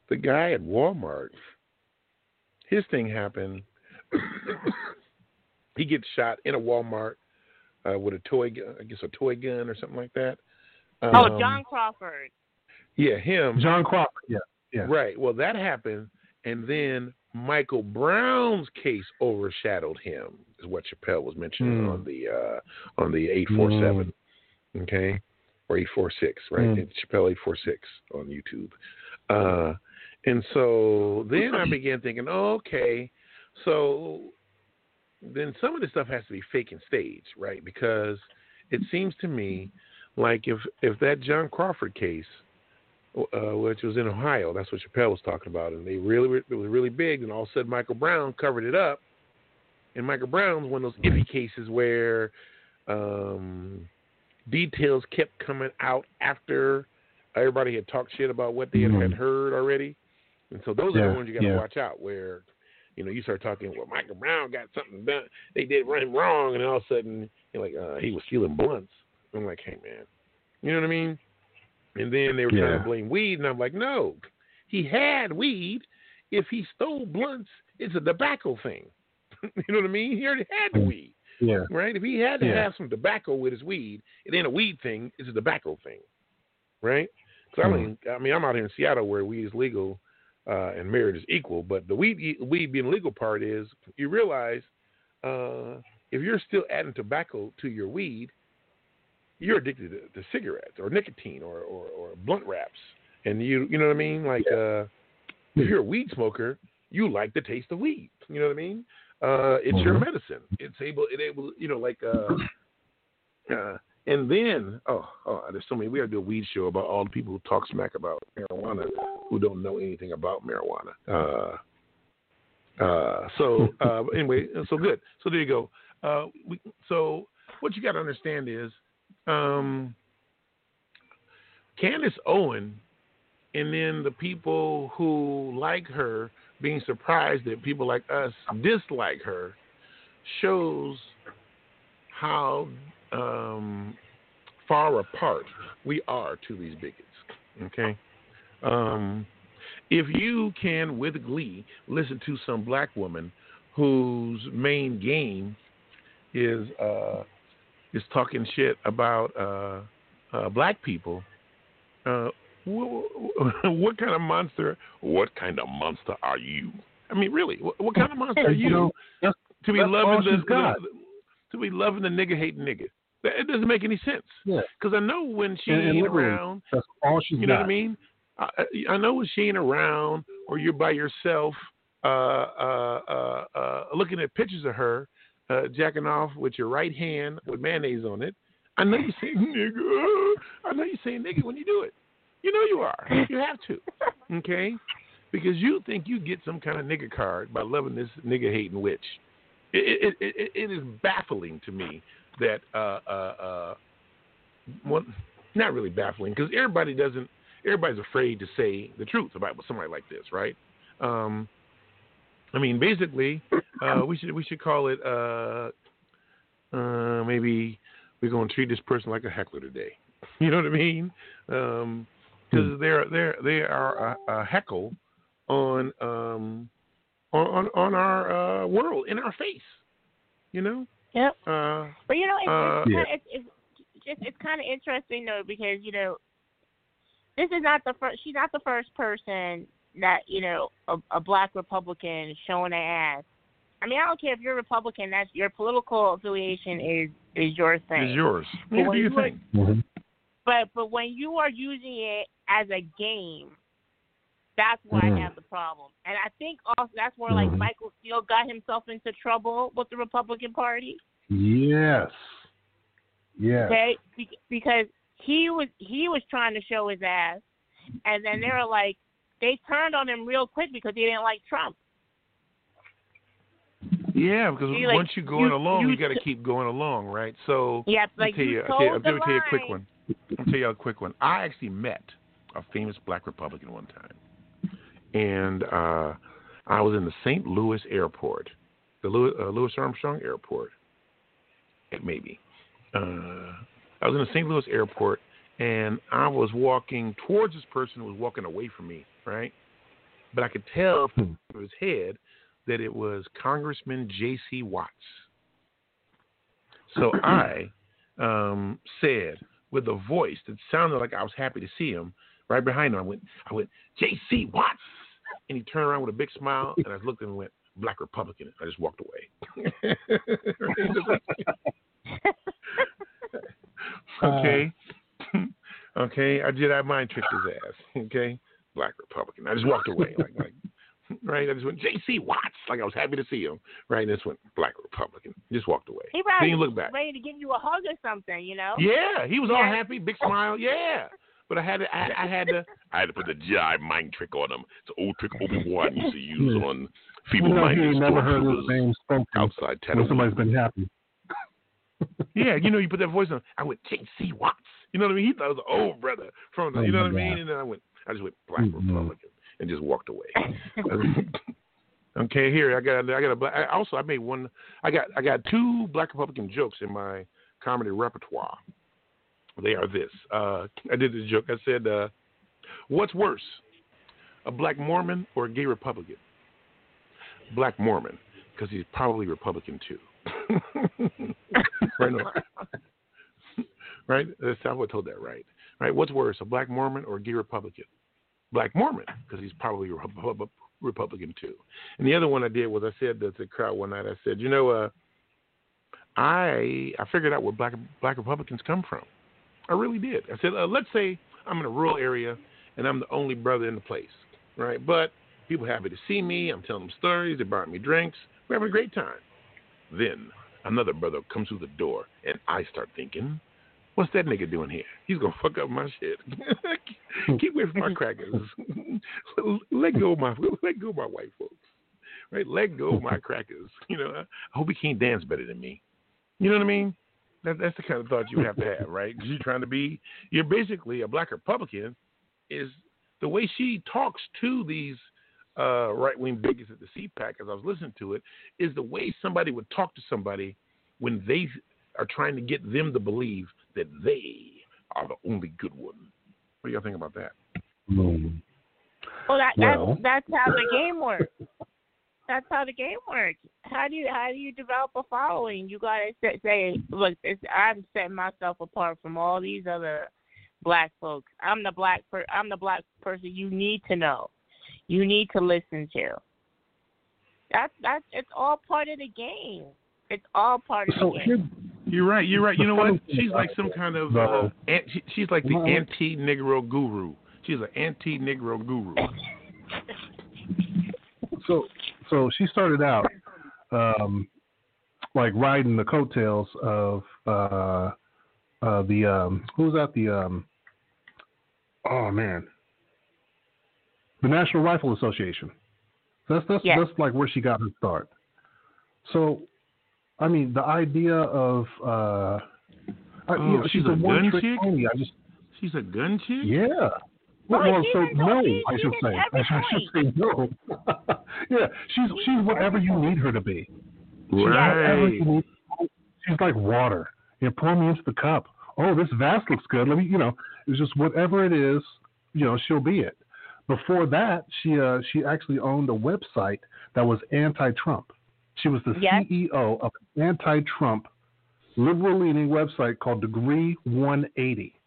Speaker 2: The guy at Walmart, his thing happened. he gets shot in a Walmart uh, with a toy, gun I guess a toy gun or something like that.
Speaker 4: Oh, um, oh, John Crawford.
Speaker 2: Yeah, him.
Speaker 3: John Crawford. Yeah, yeah.
Speaker 2: Right. Well, that happened, and then Michael Brown's case overshadowed him. Is what Chappelle was mentioning mm. on the uh, on the eight four seven. Hmm. Okay, or eight four six. Right. Mm. Chappelle eight four six on YouTube. Uh, and so then I began thinking, oh, okay, so then some of this stuff has to be fake and stage, right? Because it seems to me like if if that John Crawford case, uh, which was in Ohio, that's what Chappelle was talking about, and they really it was really big, and all of a sudden Michael Brown covered it up, and Michael Brown's one of those iffy cases where um, details kept coming out after everybody had talked shit about what they had, mm-hmm. had heard already, and so those yeah, are the ones you got to yeah. watch out where you know, you start talking, well, Michael Brown got something done. They did run wrong, and all of a sudden, you're like, uh, he was stealing blunts. I'm like, hey, man. You know what I mean? And then they were yeah. trying to blame weed, and I'm like, no, he had weed. If he stole blunts, it's a tobacco thing. you know what I mean? He already had the mm. weed.
Speaker 3: Yeah.
Speaker 2: Right? If he had to yeah. have some tobacco with his weed, it ain't a weed thing, it's a tobacco thing. Right? Because mm. I mean, I mean, I'm out here in Seattle where weed is legal uh, and marriage is equal. But the weed, weed being legal part is you realize uh, if you're still adding tobacco to your weed, you're addicted to, to cigarettes or nicotine or, or, or, blunt wraps. And you, you know what I mean? Like, uh, if you're a weed smoker, you like the taste of weed. You know what I mean? Uh, it's mm-hmm. your medicine. It's able, it able, you know, like, uh, uh, and then, oh, oh, there's so many. We got to do a weed show about all the people who talk smack about marijuana who don't know anything about marijuana. Uh, uh, so uh, anyway, so good. So there you go. Uh, we, so what you got to understand is um, Candace Owen, and then the people who like her being surprised that people like us dislike her shows how um, far apart we are to these bigots. Okay. Um, if you can, with glee, listen to some black woman whose main game is uh, is talking shit about uh, uh, black people, uh, what, what, kind of monster? What kind of monster are you? I mean, really, what, what kind of monster are you? you know, to be loving the, the, to be loving the nigga hating nigga. It doesn't make any sense.
Speaker 3: Yeah.
Speaker 2: Because I know when she and,
Speaker 3: ain't
Speaker 2: around,
Speaker 3: that's all she's
Speaker 2: you know what I mean. I, I know when she ain't around, or you're by yourself, uh, uh, uh, uh, looking at pictures of her uh, jacking off with your right hand with mayonnaise on it. I know you say nigga. I know you say nigga when you do it. You know you are. You have to. Okay? Because you think you get some kind of nigga card by loving this nigga hating witch. it, it, it, it is baffling to me that uh, uh, uh, well, not really baffling because everybody doesn't. Everybody's afraid to say the truth about somebody like this, right? Um, I mean, basically, uh, we should we should call it uh, uh, maybe we're going to treat this person like a heckler today. You know what I mean? Because um, hmm. they're they're they are a, a heckle on um on on, on our uh, world in our face. You know.
Speaker 4: Yep.
Speaker 2: Uh,
Speaker 4: but you know, it's, uh, it's, it's, it's just it's kind of interesting though because you know this is not the first. She's not the first person that you know a, a black Republican showing their ass. I mean, I don't care if you're Republican. That's your political affiliation is is your thing.
Speaker 2: Is yours. But What do you, think? Mm-hmm.
Speaker 4: But but when you are using it as a game, that's where mm-hmm. I have the problem. And I think also that's where like mm-hmm. Michael Steele got himself into trouble with the Republican Party.
Speaker 3: Yes. Yes.
Speaker 4: Okay, because he was he was trying to show his ass, and then they were like they turned on him real quick because they didn't like Trump.
Speaker 2: Yeah, because once like, you're going you, along, you, you got to keep going along, right? So
Speaker 4: yeah, like
Speaker 2: I'll tell
Speaker 4: you,
Speaker 2: I'll tell,
Speaker 4: I'll
Speaker 2: tell you a quick one. I'll tell you a quick one. I actually met a famous black Republican one time, and uh, I was in the St. Louis airport, the Louis, uh, Louis Armstrong Airport, maybe. Uh, I was in the St. Louis airport, and I was walking towards this person who was walking away from me, right? But I could tell from his head that it was Congressman J.C. Watts. So I um, said, with a voice that sounded like I was happy to see him, right behind him, I went, I went, J.C. Watts, and he turned around with a big smile, and I looked and went, Black Republican. I just walked away. okay, uh. okay. I did. I mind tricked his ass. Okay, Black Republican. I just walked away, like, like right? I just went J.C. Watts, like I was happy to see him, right? And this went Black Republican. Just walked away.
Speaker 4: He probably
Speaker 2: Didn't look back.
Speaker 4: ready to give you a hug or something, you know?
Speaker 2: Yeah, he was yeah. all happy, big smile. Yeah. But I had to, I, I, had to, I had to put the Jedi mind trick on him. It's an old trick Obi Wan used to use on feeble-minded
Speaker 3: you know, never heard his name spoken
Speaker 2: outside
Speaker 3: When somebody's been happy.
Speaker 2: yeah, you know, you put that voice on. I went J.C. Watts. You know what I mean? He thought it was an old brother from, the, you know what I mean? And then I went, I just went Black mm-hmm. Republican and just walked away. okay, here I got I got a black. I also I made one. I got I got two Black Republican jokes in my comedy repertoire. They are this. Uh, I did this joke. I said, uh, "What's worse, a black Mormon or a gay Republican?" Black Mormon, because he's probably Republican too. right? Right? That's how I told that right. Right? What's worse, a black Mormon or a gay Republican? black Mormon because he's probably a Republican too. And the other one I did was I said to the crowd one night, I said, you know, uh, I I figured out where black black Republicans come from. I really did. I said, uh, let's say I'm in a rural area and I'm the only brother in the place, right? But people happy to see me. I'm telling them stories. They brought me drinks. We're having a great time. Then another brother comes through the door, and I start thinking, What's that nigga doing here? He's gonna fuck up my shit. Keep away from my crackers. let go of my let go of my white folks. Right? Let go of my crackers. You know, I hope he can't dance better than me. You know what I mean? That, that's the kind of thought you have to have, right? Because you're trying to be, you're basically a black Republican. Is the way she talks to these uh, right wing bigots at the CPAC, as I was listening to it, is the way somebody would talk to somebody when they are trying to get them to believe that they are the only good one. What do y'all think about that?
Speaker 3: Mm.
Speaker 4: Well, that, well, that's that's how the game works. That's how the game works. How do you how do you develop a following? You gotta say, look, I'm setting myself apart from all these other black folks. I'm the black per, I'm the black person you need to know. You need to listen to. That's that's it's all part of the game. It's all part of
Speaker 3: so
Speaker 4: the game.
Speaker 2: You're right. You're right. You know what? She's like some kind of uh, she's like the anti-Negro guru. She's an anti-Negro guru.
Speaker 3: So, so she started out um, like riding the coattails of uh, uh, the um, who's that? The um, oh man, the National Rifle Association. That's that's
Speaker 4: yes.
Speaker 3: that's like where she got her start. So I mean, the idea of uh, oh,
Speaker 2: you know, she's, she's a, a gun chick. Pony. I just she's a gun chick.
Speaker 3: Yeah. Well, well so no, I should say. I should say no. yeah, she's she's whatever you need her to be.
Speaker 2: She's right.
Speaker 3: She's like water. You pour me into the cup. Oh, this vase looks good. Let me, you know, it's just whatever it is, you know, she'll be it. Before that, she uh, she actually owned a website that was anti-Trump. She was the yes. CEO of an anti-Trump liberal-leaning website called Degree 180.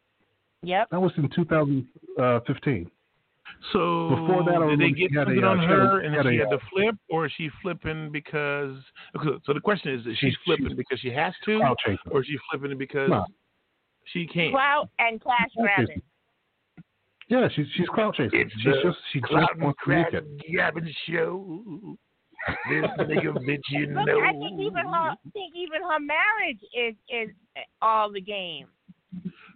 Speaker 4: Yep.
Speaker 3: That was in 2015.
Speaker 2: Uh, so before that, did they get something on uh, her and she had to uh, flip, or is she flipping because? So the question is, is she flipping because she has to, or is she flipping because no. she can't?
Speaker 4: Clout and cash grabbing.
Speaker 3: Yeah, she's she's clout chasing.
Speaker 2: It's
Speaker 3: she's just she just wants to make it.
Speaker 2: Gabbing show. This nigga bitch, you know.
Speaker 4: I think even her, I think even her marriage is is all the game.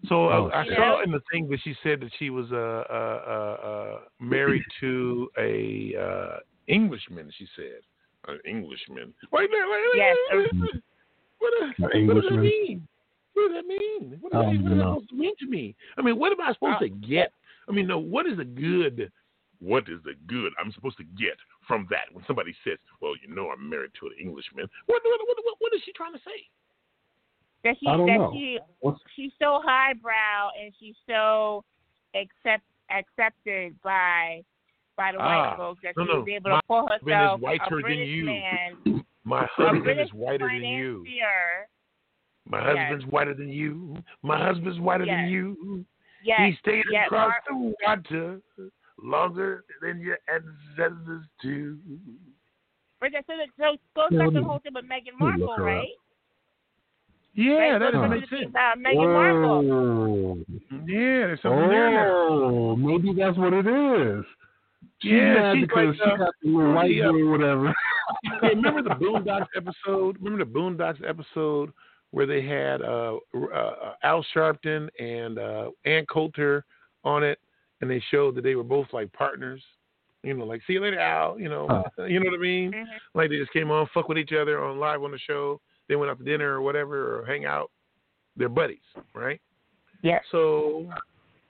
Speaker 2: So uh, I saw in the thing that she said that she was uh, uh, uh, uh married to a uh, Englishman. She said an Englishman. Wait, wait, wait,
Speaker 4: yes.
Speaker 2: What, what, what does that mean? What does that mean? What, does, what does that supposed to mean to me? I mean, what am I supposed to get? I mean, no. What is the good? What is the good I'm supposed to get from that when somebody says, "Well, you know, I'm married to an Englishman"? What what what, what is she trying to say?
Speaker 4: That she that know. she What's... she's so highbrow and she's so accept accepted by by the ah, white folks that no, she was able to pull herself a British man.
Speaker 2: My husband is whiter than you. My husband's yes. whiter than you. My husband's whiter yes. than you.
Speaker 4: Yes.
Speaker 2: He stayed
Speaker 4: yes.
Speaker 2: across the water longer than your ancestors do.
Speaker 4: But so, so goes back to the whole thing with Meghan Markle, right?
Speaker 2: Yeah, that doesn't make sense. Uh,
Speaker 4: Meghan Markle.
Speaker 2: Yeah, there's something
Speaker 3: oh,
Speaker 2: there
Speaker 3: maybe that's what it is.
Speaker 2: She's yeah, she's
Speaker 3: because
Speaker 2: like,
Speaker 3: she got the little white
Speaker 2: yeah.
Speaker 3: or whatever.
Speaker 2: remember the Boondocks episode? Remember the Boondocks episode where they had uh, uh, Al Sharpton and uh, Ann Coulter on it, and they showed that they were both like partners. You know, like see you later, Al. You know, uh, you know what I mean?
Speaker 4: Mm-hmm.
Speaker 2: Like they just came on, fuck with each other on live on the show. They went out to dinner or whatever, or hang out. They're buddies, right?
Speaker 4: Yeah.
Speaker 2: So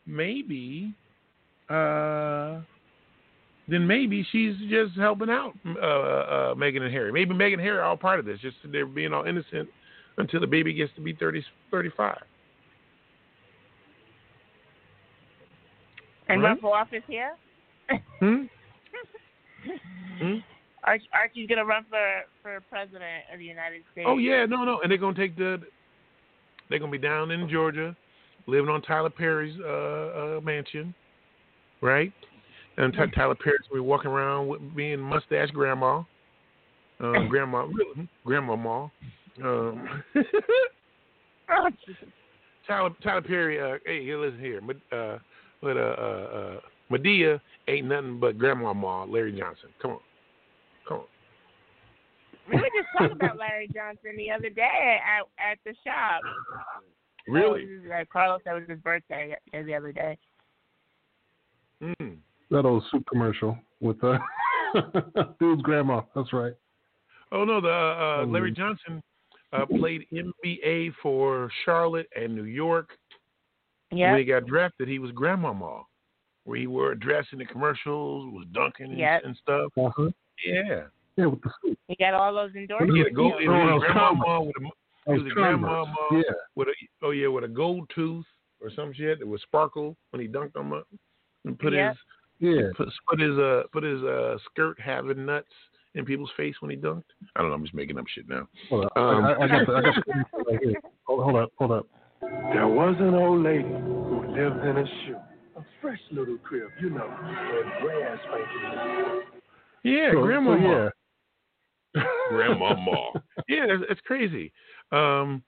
Speaker 2: maybe, uh, then maybe she's just helping out uh, uh, Meghan and Harry. Maybe Meghan and Harry are all part of this. Just they're being all innocent until the baby gets to be 30, 35.
Speaker 4: And right? for office here?
Speaker 2: hmm? hmm?
Speaker 4: Archie's gonna run for for president of the United States.
Speaker 2: Oh yeah, no, no, and they're gonna take the. They're gonna be down in Georgia, living on Tyler Perry's uh, uh, mansion, right? And T- Tyler Perry's gonna be walking around with being mustache grandma, um, grandma, really, grandmama. Um, Tyler Tyler Perry, uh, hey, here, listen here, uh, but uh, uh, uh, Madea ain't nothing but grandmama Larry Johnson. Come on.
Speaker 4: We were just talking about Larry Johnson the other day at at the shop.
Speaker 2: Really?
Speaker 4: Uh, Carlos, that was his birthday the other day.
Speaker 2: Mm.
Speaker 3: That old soup commercial with uh, dude's grandma. That's right.
Speaker 2: Oh no, the uh, uh Larry Johnson uh, played NBA for Charlotte and New York.
Speaker 4: Yeah.
Speaker 2: When he got drafted, he was grandmama, where he wore a dress in the commercials, was dunking and, and stuff.
Speaker 3: Uh-huh.
Speaker 2: Yeah.
Speaker 3: Yeah, with the suit.
Speaker 4: He got all those endorsements.
Speaker 2: He had a gold, he was a grandmama with a, he was a grandmama
Speaker 3: yeah.
Speaker 2: with a oh yeah with a gold tooth or some shit that would sparkle when he dunked on up and put
Speaker 4: yeah.
Speaker 2: his
Speaker 3: yeah
Speaker 2: put, put his uh put his uh skirt having nuts in people's face when he dunked. I don't know. I'm just making up shit now.
Speaker 3: Hold up. Um, I, I, got the, I got the right here. Hold, hold up. Hold up.
Speaker 5: There was an old lady who lived in a shoe. A fresh little crib, you know, and grass spanking.
Speaker 2: Yeah,
Speaker 3: so,
Speaker 2: grandma.
Speaker 3: So, yeah.
Speaker 2: Grandmama. yeah, it's, it's crazy. Um,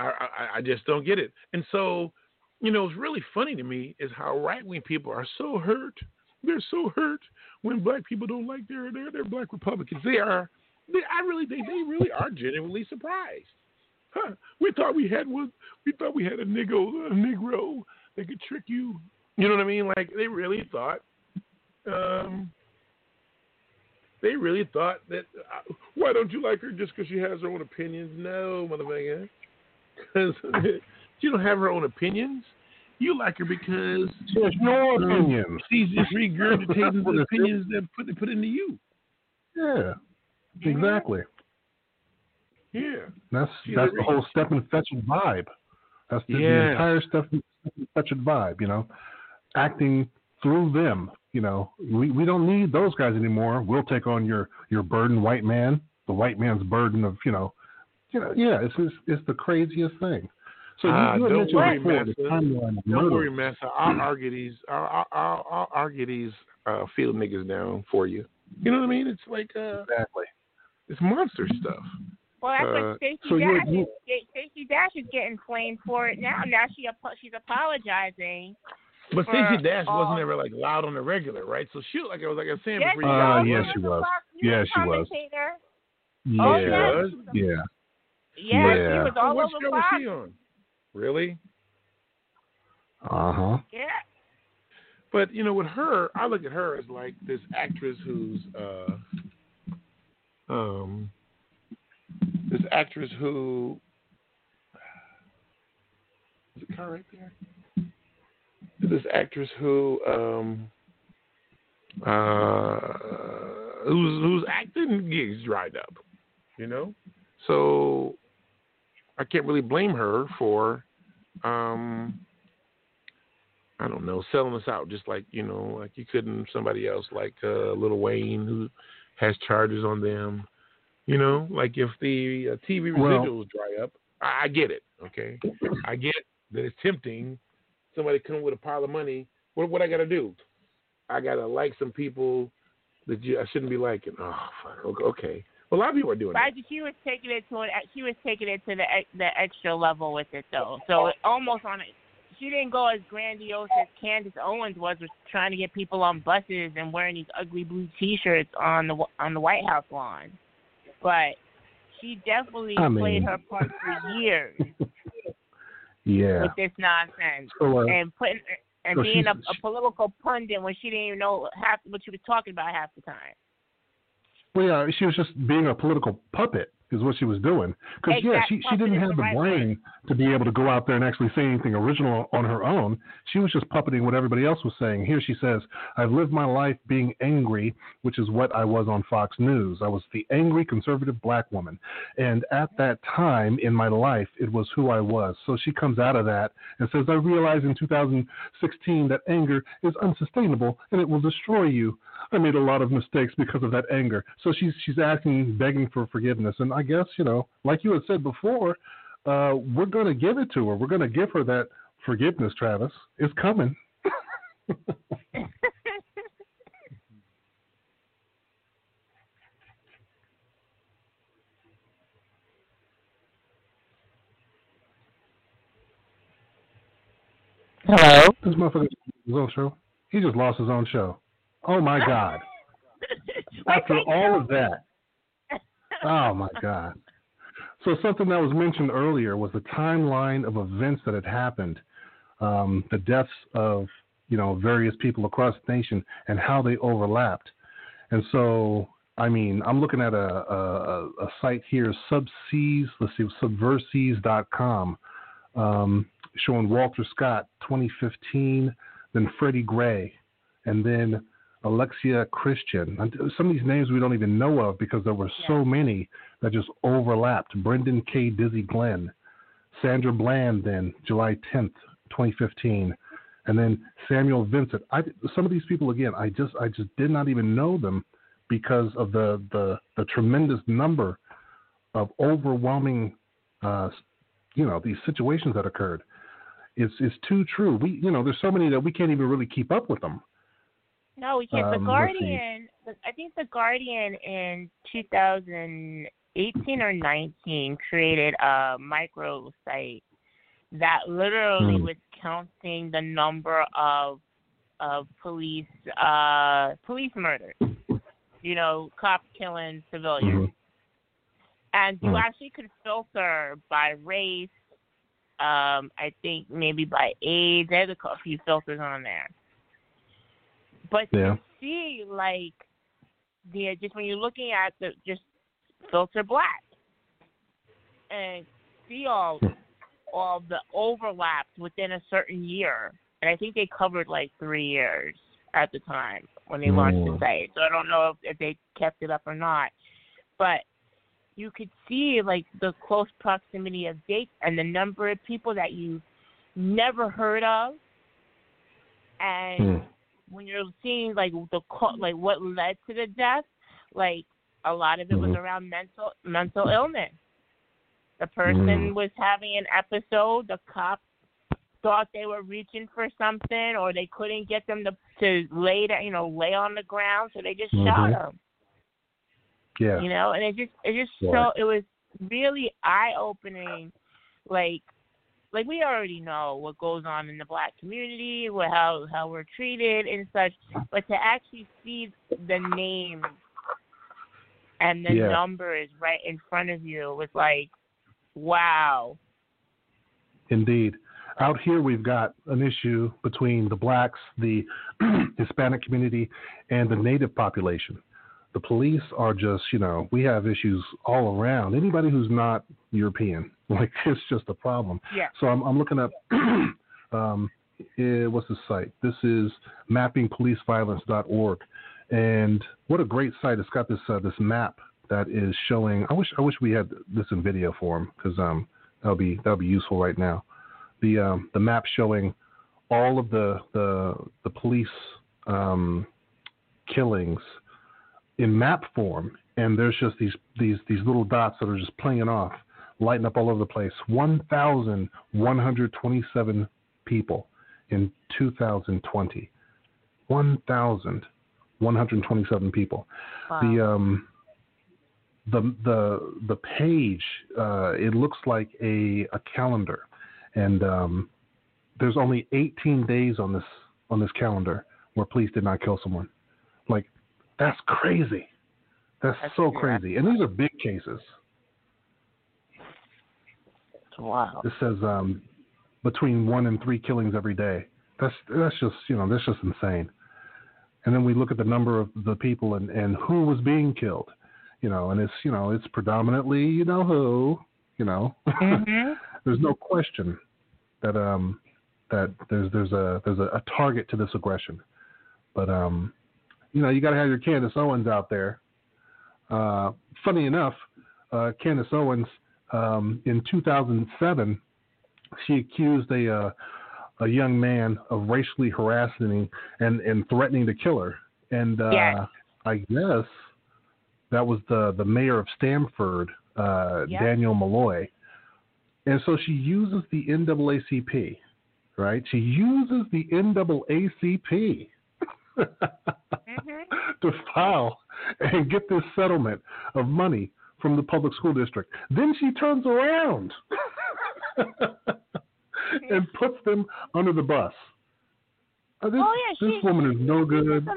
Speaker 2: I, I, I just don't get it. And so, you know, it's really funny to me is how right wing people are so hurt. They're so hurt when black people don't like their their, their black Republicans. They are. They, I really think they really are genuinely surprised. Huh, we thought we had one. We thought we had a nigga, a negro that could trick you. You know what I mean? Like they really thought um, they really thought that. Uh, why don't you like her just because she has her own opinions? No, motherfucker, because she don't have her own opinions. You like her because
Speaker 3: she has no opinions.
Speaker 2: She's just regurgitating the opinions that put put into you.
Speaker 3: Yeah, exactly.
Speaker 2: Yeah,
Speaker 3: that's that's the whole Stepin Fetchit vibe. That's the, yeah. the entire Stepin Fetchit vibe. You know, acting through them. You know, we, we don't need those guys anymore. We'll take on your your burden, white man, the white man's burden of you know, you know, yeah, it's it's, it's the craziest thing. So you, uh, you
Speaker 2: don't worry, Massa. Don't worry, Massa. I'll argue these. I'll, I'll, I'll argue these uh, field niggas down for you. You know what I mean? It's like uh,
Speaker 3: exactly.
Speaker 2: It's monster stuff.
Speaker 4: Well, that's uh, what Stacey so Dash is. Stacey Dash is getting flamed for it now. Now she she's apologizing.
Speaker 2: But Stacey Dash wasn't ever like loud on the regular, right? So she like I was like I was saying
Speaker 3: yes,
Speaker 2: before.
Speaker 3: Uh, yes, she was. Yeah, she was.
Speaker 4: Yeah.
Speaker 3: Oh, yeah.
Speaker 4: Yeah.
Speaker 3: Yeah,
Speaker 4: she was all
Speaker 2: what
Speaker 4: over
Speaker 2: show was she on? Really?
Speaker 3: Uh huh.
Speaker 4: Yeah.
Speaker 2: But you know, with her, I look at her as like this actress who's uh um this actress who is it car right there? This actress who um uh whose whose acting gigs dried up, you know? So I can't really blame her for um I don't know, selling us out just like, you know, like you couldn't somebody else like uh Lil Wayne who has charges on them. You know, like if the uh, TV residuals well, dry up, I, I get it. Okay, I get that it's tempting. Somebody come with a pile of money. What what I got to do? I got to like some people that you, I shouldn't be liking. Oh, fuck. Okay. Well, a lot of people are doing
Speaker 4: but She was taking it to an, she was taking it to the the extra level with it though. So almost on it. She didn't go as grandiose as Candace Owens was, was trying to get people on buses and wearing these ugly blue T-shirts on the on the White House lawn but she definitely I mean, played her part for years.
Speaker 3: yeah.
Speaker 4: With this nonsense so, uh, and putting and so being a, a political pundit when she didn't even know half what she was talking about half the time.
Speaker 3: Well, yeah, she was just being a political puppet is what she was doing. Because yeah, she she didn't have the right brain way. to be able to go out there and actually say anything original on her own. She was just puppeting what everybody else was saying. Here she says, "I've lived my life being angry, which is what I was on Fox News. I was the angry conservative black woman, and at that time in my life, it was who I was." So she comes out of that and says, "I realized in 2016 that anger is unsustainable and it will destroy you. I made a lot of mistakes because of that anger." So she's she's asking, begging for forgiveness, and I guess, you know, like you had said before, uh, we're going to give it to her. We're going to give her that forgiveness, Travis. It's coming.
Speaker 4: Hello?
Speaker 3: This motherfucker his own show. He just lost his own show. Oh my God. After all of that, oh my God. So something that was mentioned earlier was the timeline of events that had happened, um, the deaths of you know various people across the nation and how they overlapped. And so, I mean, I'm looking at a, a, a site here, Subseas, let's see, Subversies.com, um, showing Walter Scott 2015, then Freddie Gray, and then Alexia Christian. Some of these names we don't even know of because there were so many that just overlapped. Brendan K. Dizzy Glenn, Sandra Bland, then July 10th, 2015, and then Samuel Vincent. I, some of these people again, I just I just did not even know them because of the the, the tremendous number of overwhelming, uh, you know, these situations that occurred. It's it's too true. We you know, there's so many that we can't even really keep up with them.
Speaker 4: No, we can't. Um, the Guardian, I think the Guardian in 2018 or 19 created a micro site that literally mm. was counting the number of of police uh police murders. You know, cops killing civilians. Mm-hmm. And you mm. actually could filter by race, um, I think maybe by age. There's a few filters on there. But yeah. to see like the just when you're looking at the just filter black and see all all the overlaps within a certain year, and I think they covered like three years at the time when they launched the site. So I don't know if, if they kept it up or not, but you could see like the close proximity of dates and the number of people that you never heard of, and
Speaker 3: mm.
Speaker 4: When you're seeing like the like what led to the death, like a lot of it
Speaker 3: mm-hmm.
Speaker 4: was around mental mental illness. The person
Speaker 3: mm.
Speaker 4: was having an episode. The cops thought they were reaching for something, or they couldn't get them to to lay that you know lay on the ground, so they just
Speaker 3: mm-hmm.
Speaker 4: shot them.
Speaker 3: Yeah.
Speaker 4: You know, and it just it just
Speaker 3: yeah.
Speaker 4: so it was really eye opening, like like we already know what goes on in the black community, what how how we're treated and such, but to actually see the names and the
Speaker 3: yeah.
Speaker 4: numbers right in front of you was like, wow.
Speaker 3: Indeed. Out here, we've got an issue between the blacks, the Hispanic community, and the native population. The police are just, you know, we have issues all around. Anybody who's not European, like, it's just a problem.
Speaker 4: Yeah.
Speaker 3: So I'm, I'm looking up, um, eh, what's the site? This is mappingpoliceviolence.org. And what a great site! It's got this uh, this map that is showing. I wish I wish we had this in video form because um that'll be that'll be useful right now. The um, the map showing all of the the the police um, killings in map form, and there's just these these these little dots that are just playing off, lighting up all over the place. One thousand one hundred twenty-seven people in 2020. 1,127 people.
Speaker 4: Wow.
Speaker 3: The um, the the the page uh, it looks like a a calendar, and um, there's only 18 days on this on this calendar where police did not kill someone. Like that's crazy. That's,
Speaker 4: that's
Speaker 3: so crazy, and these are big cases.
Speaker 4: Wow.
Speaker 3: It says um, between one and three killings every day. That's that's just you know that's just insane and then we look at the number of the people and, and who was being killed, you know, and it's you know it's predominantly you know who, you know,
Speaker 4: mm-hmm.
Speaker 3: there's no question that um that there's there's a there's a, a target to this aggression, but um you know you got to have your Candace Owens out there. Uh, funny enough, uh, Candace Owens um, in 2007 she accused a uh, a young man of racially harassing and, and threatening to kill her. And uh,
Speaker 4: yes.
Speaker 3: I guess that was the, the mayor of Stamford, uh. Daniel Malloy. And so she uses the NAACP, right? She uses the NAACP
Speaker 4: mm-hmm.
Speaker 3: to file and get this settlement of money from the public school district. Then she turns around and puts them under the bus. Uh, this,
Speaker 4: oh yeah,
Speaker 3: this woman is no good.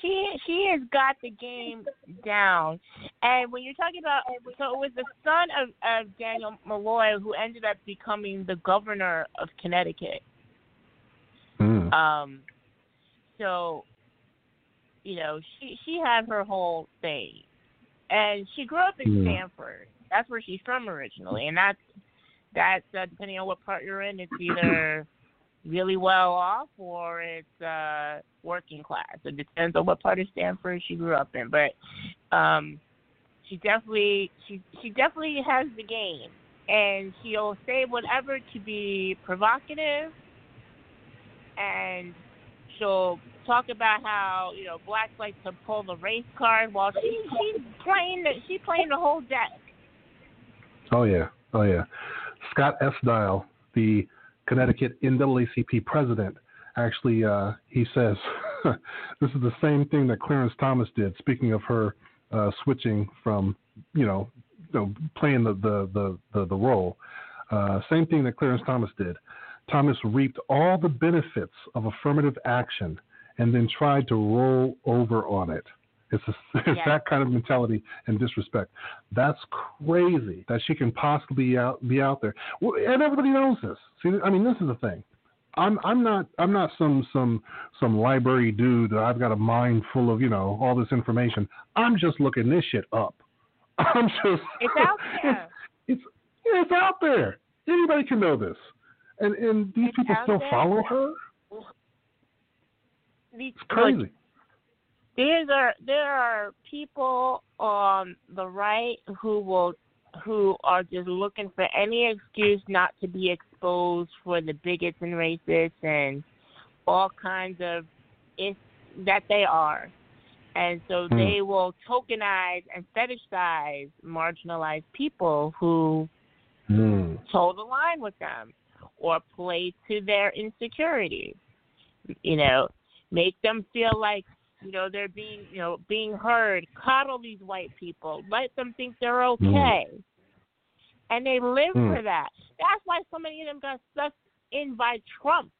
Speaker 4: She she has got the game down, and when you're talking about, so it was the son of, of Daniel Malloy who ended up becoming the governor of Connecticut.
Speaker 3: Mm.
Speaker 4: Um, so, you know, she she had her whole thing, and she grew up in
Speaker 3: mm.
Speaker 4: Stamford. That's where she's from originally, and that's that's uh, depending on what part you're in. It's either really well off or it's uh, working class. It depends on what part of Stamford she grew up in, but um, she definitely she she definitely has the game, and she'll say whatever to be provocative, and she'll talk about how you know blacks like to pull the race card while she she's playing the she playing the whole deck.
Speaker 3: Oh yeah, oh yeah. Scott Esdaile, the Connecticut NAACP president, actually uh, he says this is the same thing that Clarence Thomas did. Speaking of her uh, switching from you know, you know playing the the the the, the role, uh, same thing that Clarence Thomas did. Thomas reaped all the benefits of affirmative action and then tried to roll over on it. It's, a, it's that kind of mentality and disrespect. That's crazy that she can possibly be out, be out there. Well, and everybody knows this. See, I mean, this is the thing. I'm I'm not I'm not some some some library dude that I've got a mind full of you know all this information. I'm just looking this shit up. I'm just
Speaker 4: it's out there.
Speaker 3: It's, it's it's out there. Anybody can know this, and and these
Speaker 4: it's
Speaker 3: people still
Speaker 4: there.
Speaker 3: follow her.
Speaker 4: It's
Speaker 3: crazy.
Speaker 4: Like, there are there are people on the right who will who are just looking for any excuse not to be exposed for the bigots and racists and all kinds of if that they are. And so
Speaker 3: Hmm.
Speaker 4: they will tokenize and fetishize marginalized people who
Speaker 3: Mm.
Speaker 4: toe the line with them or play to their insecurities. You know, make them feel like you know they're being you know being heard. Coddle these white people. Let them think they're okay. And they live
Speaker 3: Mm.
Speaker 4: for that. That's why so many of them got sucked in by Trump.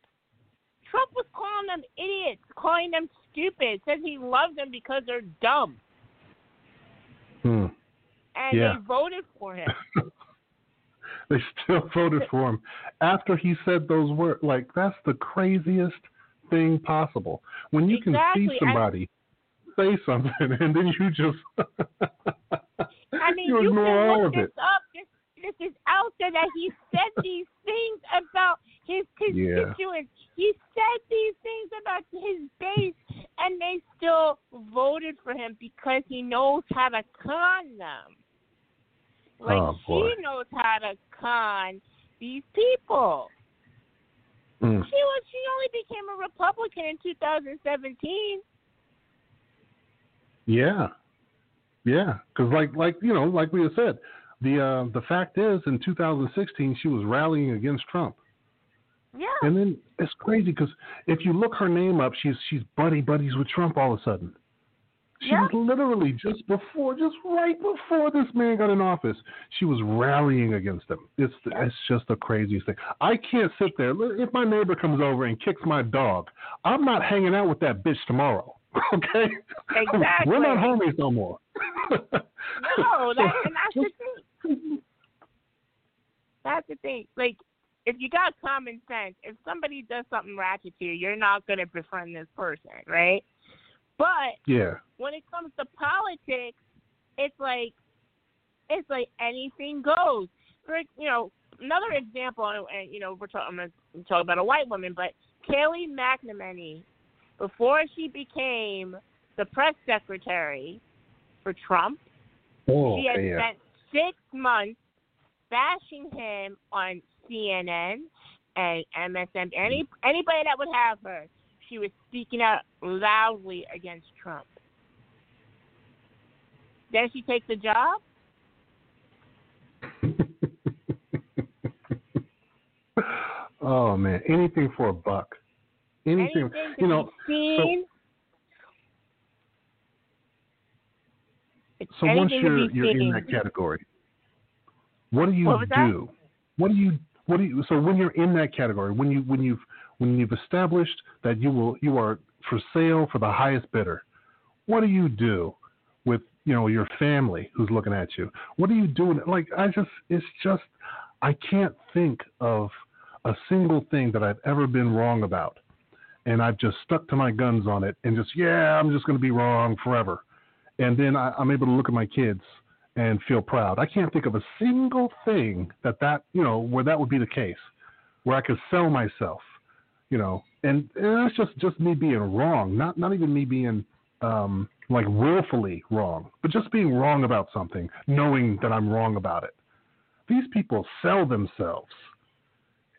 Speaker 4: Trump was calling them idiots, calling them stupid. Says he loves them because they're dumb,
Speaker 3: Mm.
Speaker 4: and
Speaker 3: Yeah.
Speaker 4: they voted for him.
Speaker 3: they still voted for him after he said those words. Like that's the craziest thing possible. When you can see somebody say something and then you just
Speaker 4: I mean,
Speaker 3: you
Speaker 4: you,
Speaker 3: ignore
Speaker 4: can
Speaker 3: all
Speaker 4: look
Speaker 3: of
Speaker 4: this
Speaker 3: it.
Speaker 4: up. This, this is out there that he said these things about his
Speaker 3: Yeah.
Speaker 4: constituents. He said these things about his base, and they still voted for him because he knows how to con them. Like
Speaker 3: Oh, boy.
Speaker 4: he knows how to con these people.
Speaker 3: Mm.
Speaker 4: She was she only became a Republican in 2017.
Speaker 3: Yeah, yeah. Because like like you know like we had said, the uh, the fact is in 2016 she was rallying against Trump,
Speaker 4: Yeah.
Speaker 3: and then it's crazy because if you look her name up, she's she's buddy buddies with Trump all of a sudden. She
Speaker 4: Yeah.
Speaker 3: was literally just before, just right before this man got in office, she was rallying against him. It's it's just the craziest thing. I can't sit there. If my neighbor comes over and kicks my dog, I'm not hanging out with that bitch tomorrow. Okay,
Speaker 4: Exactly.
Speaker 3: we're not homies no more.
Speaker 4: No, that, and that's the thing. That's the thing. Like, if you got common sense, if somebody does something ratchet to you, you're not gonna befriend this person, right? But
Speaker 3: yeah,
Speaker 4: when it comes to politics, it's like it's like anything goes. For you know, another example, and, you know, we're talking I'm talk about a white woman, but Kayleigh McEnany, before she became the press secretary for Trump,
Speaker 3: oh,
Speaker 4: she had
Speaker 3: yeah.
Speaker 4: spent six months bashing him on CNN and MSN. Any anybody that would have her, she was speaking out loudly against Trump. Then she takes the job.
Speaker 3: oh man, anything for a buck. Anything,
Speaker 4: Anything
Speaker 3: you know.
Speaker 4: seen. It's
Speaker 3: So once you're you're in that category, what do you
Speaker 4: What was that?
Speaker 3: do? What do you what do you so when you're in that category, when you when you've when you've established that you will you are for sale for the highest bidder, what do you do with you know your family who's looking at you? What are you doing? Like I just it's just I can't think of a single thing that I've ever been wrong about. And I've just stuck to my guns on it and just, yeah, I'm just going to be wrong forever and then I, I'm able to look at my kids and feel proud. I can't think of a single thing that that you know where that would be the case, where I could sell myself, you know, and, and that's just just me being wrong, not not even me being um, like willfully wrong, but just being wrong about something, knowing that I'm wrong about it. These people sell themselves.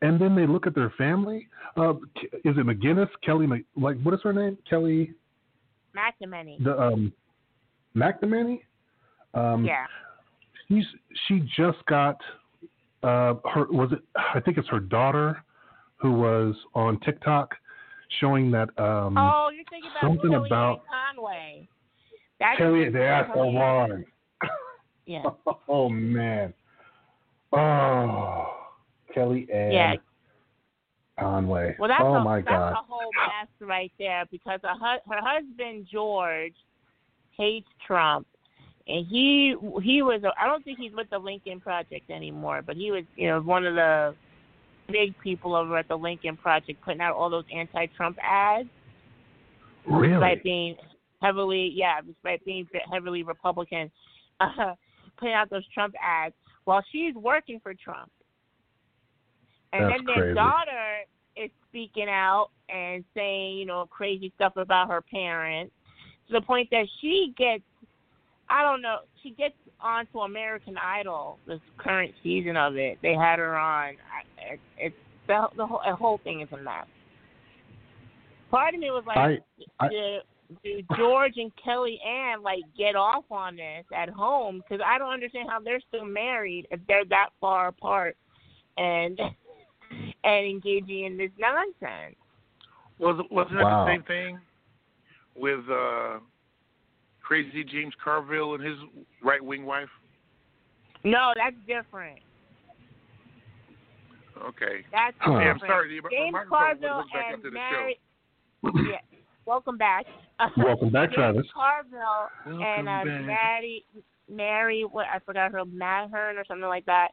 Speaker 3: And then they look at their family. Uh, is it McGinnis? Kelly? Like what is her name? Kelly?
Speaker 4: McNamee.
Speaker 3: The um, McNamee. Um,
Speaker 4: yeah.
Speaker 3: She's she just got uh her was it I think it's her daughter who was on TikTok showing that um
Speaker 4: Oh, you're thinking about
Speaker 3: something
Speaker 4: Kellyanne
Speaker 3: about-
Speaker 4: Conway. That's
Speaker 3: Kelly that's the
Speaker 4: Kellyanne-
Speaker 3: one.
Speaker 4: Yeah.
Speaker 3: Oh man. Oh Kellyanne
Speaker 4: Yeah.
Speaker 3: Conway.
Speaker 4: Well, that's
Speaker 3: oh
Speaker 4: a,
Speaker 3: my
Speaker 4: that's
Speaker 3: God.
Speaker 4: a whole mess right there because her, her husband George hates Trump, and he he was I don't think he's with the Lincoln Project anymore, but he was you know one of the big people over at the Lincoln Project putting out all those anti-Trump ads.
Speaker 3: Really?
Speaker 4: Despite being heavily, yeah, despite being heavily Republican, uh, putting out those Trump ads while she's working for Trump. And
Speaker 3: That's
Speaker 4: then their
Speaker 3: crazy.
Speaker 4: daughter is speaking out and saying, you know, crazy stuff about her parents to the point that she gets, I don't know, she gets onto American Idol, this current season of it. They had her on. It, it's the, the whole, the whole thing is a mess. Part of me was like,
Speaker 3: I, I,
Speaker 4: do, do George and Kellyanne like get off on this at home? Because I don't understand how they're still married if they're that far apart and and engaging in this nonsense.
Speaker 2: Was wasn't
Speaker 3: Wow.
Speaker 2: it the same thing with uh, crazy James Carville and his right wing wife?
Speaker 4: No, that's different.
Speaker 2: Okay.
Speaker 4: That's
Speaker 3: Huh.
Speaker 2: Hey, I'm
Speaker 4: different.
Speaker 2: sorry, the the
Speaker 4: James Carville and
Speaker 2: up
Speaker 4: Mary. yeah, welcome back.
Speaker 3: Welcome back, Travis.
Speaker 4: James
Speaker 3: Travis.
Speaker 4: Carville
Speaker 2: Welcome
Speaker 4: and uh,
Speaker 2: back.
Speaker 4: Mary, Mary, what I forgot her, Mahern or something like that.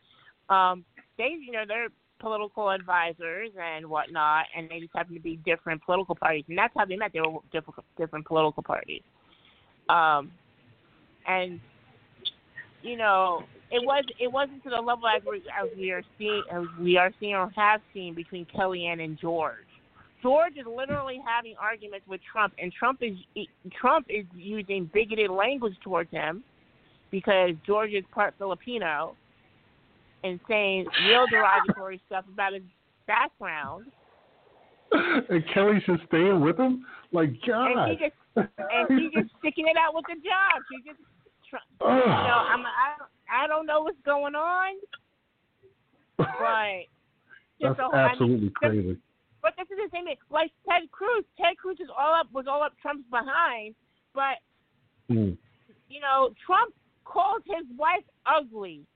Speaker 4: Um, they, you know, they're political advisors and whatnot, and they just happen to be different political parties, and that's how they met. They were different, different political parties. Um, and you know, it was it wasn't to the level as we, as we are seeing as we are seeing or have seen between Kellyanne and George. George is literally having arguments with Trump, and Trump is Trump is using bigoted language towards him because George is part Filipino, and saying real derogatory stuff about his background.
Speaker 3: and Kelly's just staying with him? Like, God.
Speaker 4: And he just and she's just sticking it out with the job. She's just, tr- you know, I'm I don't, I don't know what's going on, but
Speaker 3: That's
Speaker 4: so, I mean,
Speaker 3: absolutely crazy.
Speaker 4: But this is the same thing. Like Ted Cruz. Ted Cruz is all up was all up Trump's behind, but
Speaker 3: Mm.
Speaker 4: you know Trump called his wife ugly.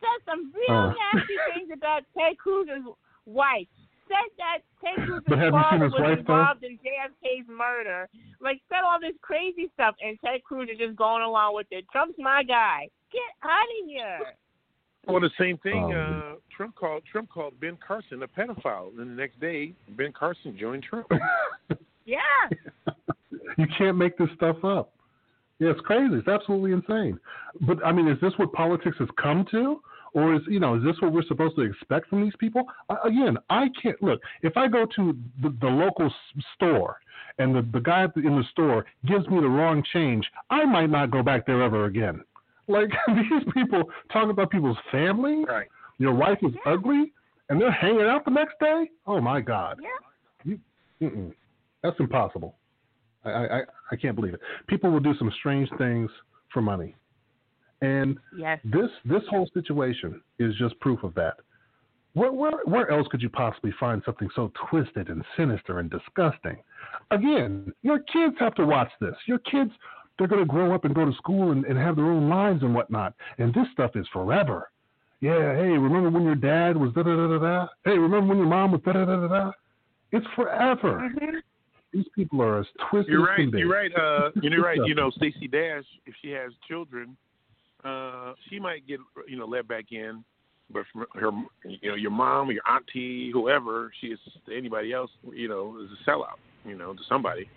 Speaker 4: Said some real
Speaker 3: Uh.
Speaker 4: nasty things about Ted Cruz's wife. Said that Ted Cruz's
Speaker 3: But have you seen
Speaker 4: father
Speaker 3: his
Speaker 4: was
Speaker 3: wife, though?
Speaker 4: involved in JFK's murder. Like said all this crazy stuff, and Ted Cruz is just going along with it. Trump's my guy. Get out of here.
Speaker 2: Well, the same thing.
Speaker 3: Oh.
Speaker 2: Uh, Trump called Trump called Ben Carson a pedophile, and the next day Ben Carson joined Trump.
Speaker 4: Yeah.
Speaker 3: you can't make this stuff up. Yeah, it's crazy. It's absolutely insane. But I mean, is this what politics has come to, or is you know, is this what we're supposed to expect from these people? Uh, again, I can't look. If I go to the, the local s- store and the the guy in the store gives me the wrong change, I might not go back there ever again. Like these people talk about people's family.
Speaker 2: right.
Speaker 3: Your wife is ugly, and they're hanging out the next day. Oh my God.
Speaker 4: Yeah.
Speaker 3: Mm-mm. That's impossible. I, I I can't believe it. People will do some strange things for money, and
Speaker 4: Yes.
Speaker 3: this this whole situation is just proof of that. Where, where where else could you possibly find something so twisted and sinister and disgusting? Again, your kids have to watch this. Your kids they're going to grow up and go to school and, and have their own lives and whatnot. And this stuff is forever. Yeah, hey, remember when your dad was da da da da da? Hey, remember when your mom was da da da da da? It's forever.
Speaker 4: Mhm.
Speaker 3: These people are as twisted
Speaker 2: You're
Speaker 3: as
Speaker 2: right.
Speaker 3: can.
Speaker 2: You're right. Uh, you're right. You know, Stacey Dash, if she has children, uh, she might get you know let back in. But from her, you know, your mom, your auntie, whoever she is to anybody else, you know, is a sellout. You know, to somebody.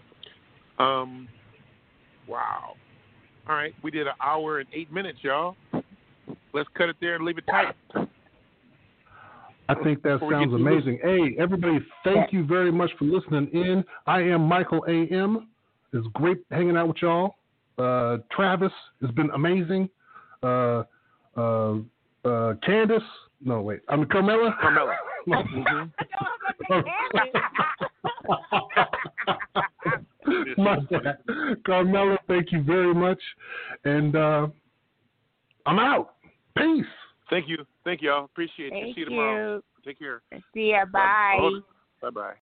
Speaker 2: Um, wow. All right, we did an hour and eight minutes, y'all. Let's cut it there and leave it tight.
Speaker 3: I think that sounds
Speaker 2: get to this-
Speaker 3: amazing. Hey, everybody, thank you very much for listening in. I am Michael A.M. It's great hanging out with y'all. Uh, Travis has been amazing. Uh, uh, uh, Candace, no, wait, I'm Carmela.
Speaker 2: Carmella.
Speaker 3: Mhm. My bad. Carmela, thank you very much. And uh, I'm out. Peace.
Speaker 2: Thank you. Thank you, all. Appreciate you. See you tomorrow. Take care.
Speaker 4: See ya. Bye.
Speaker 2: Bye bye.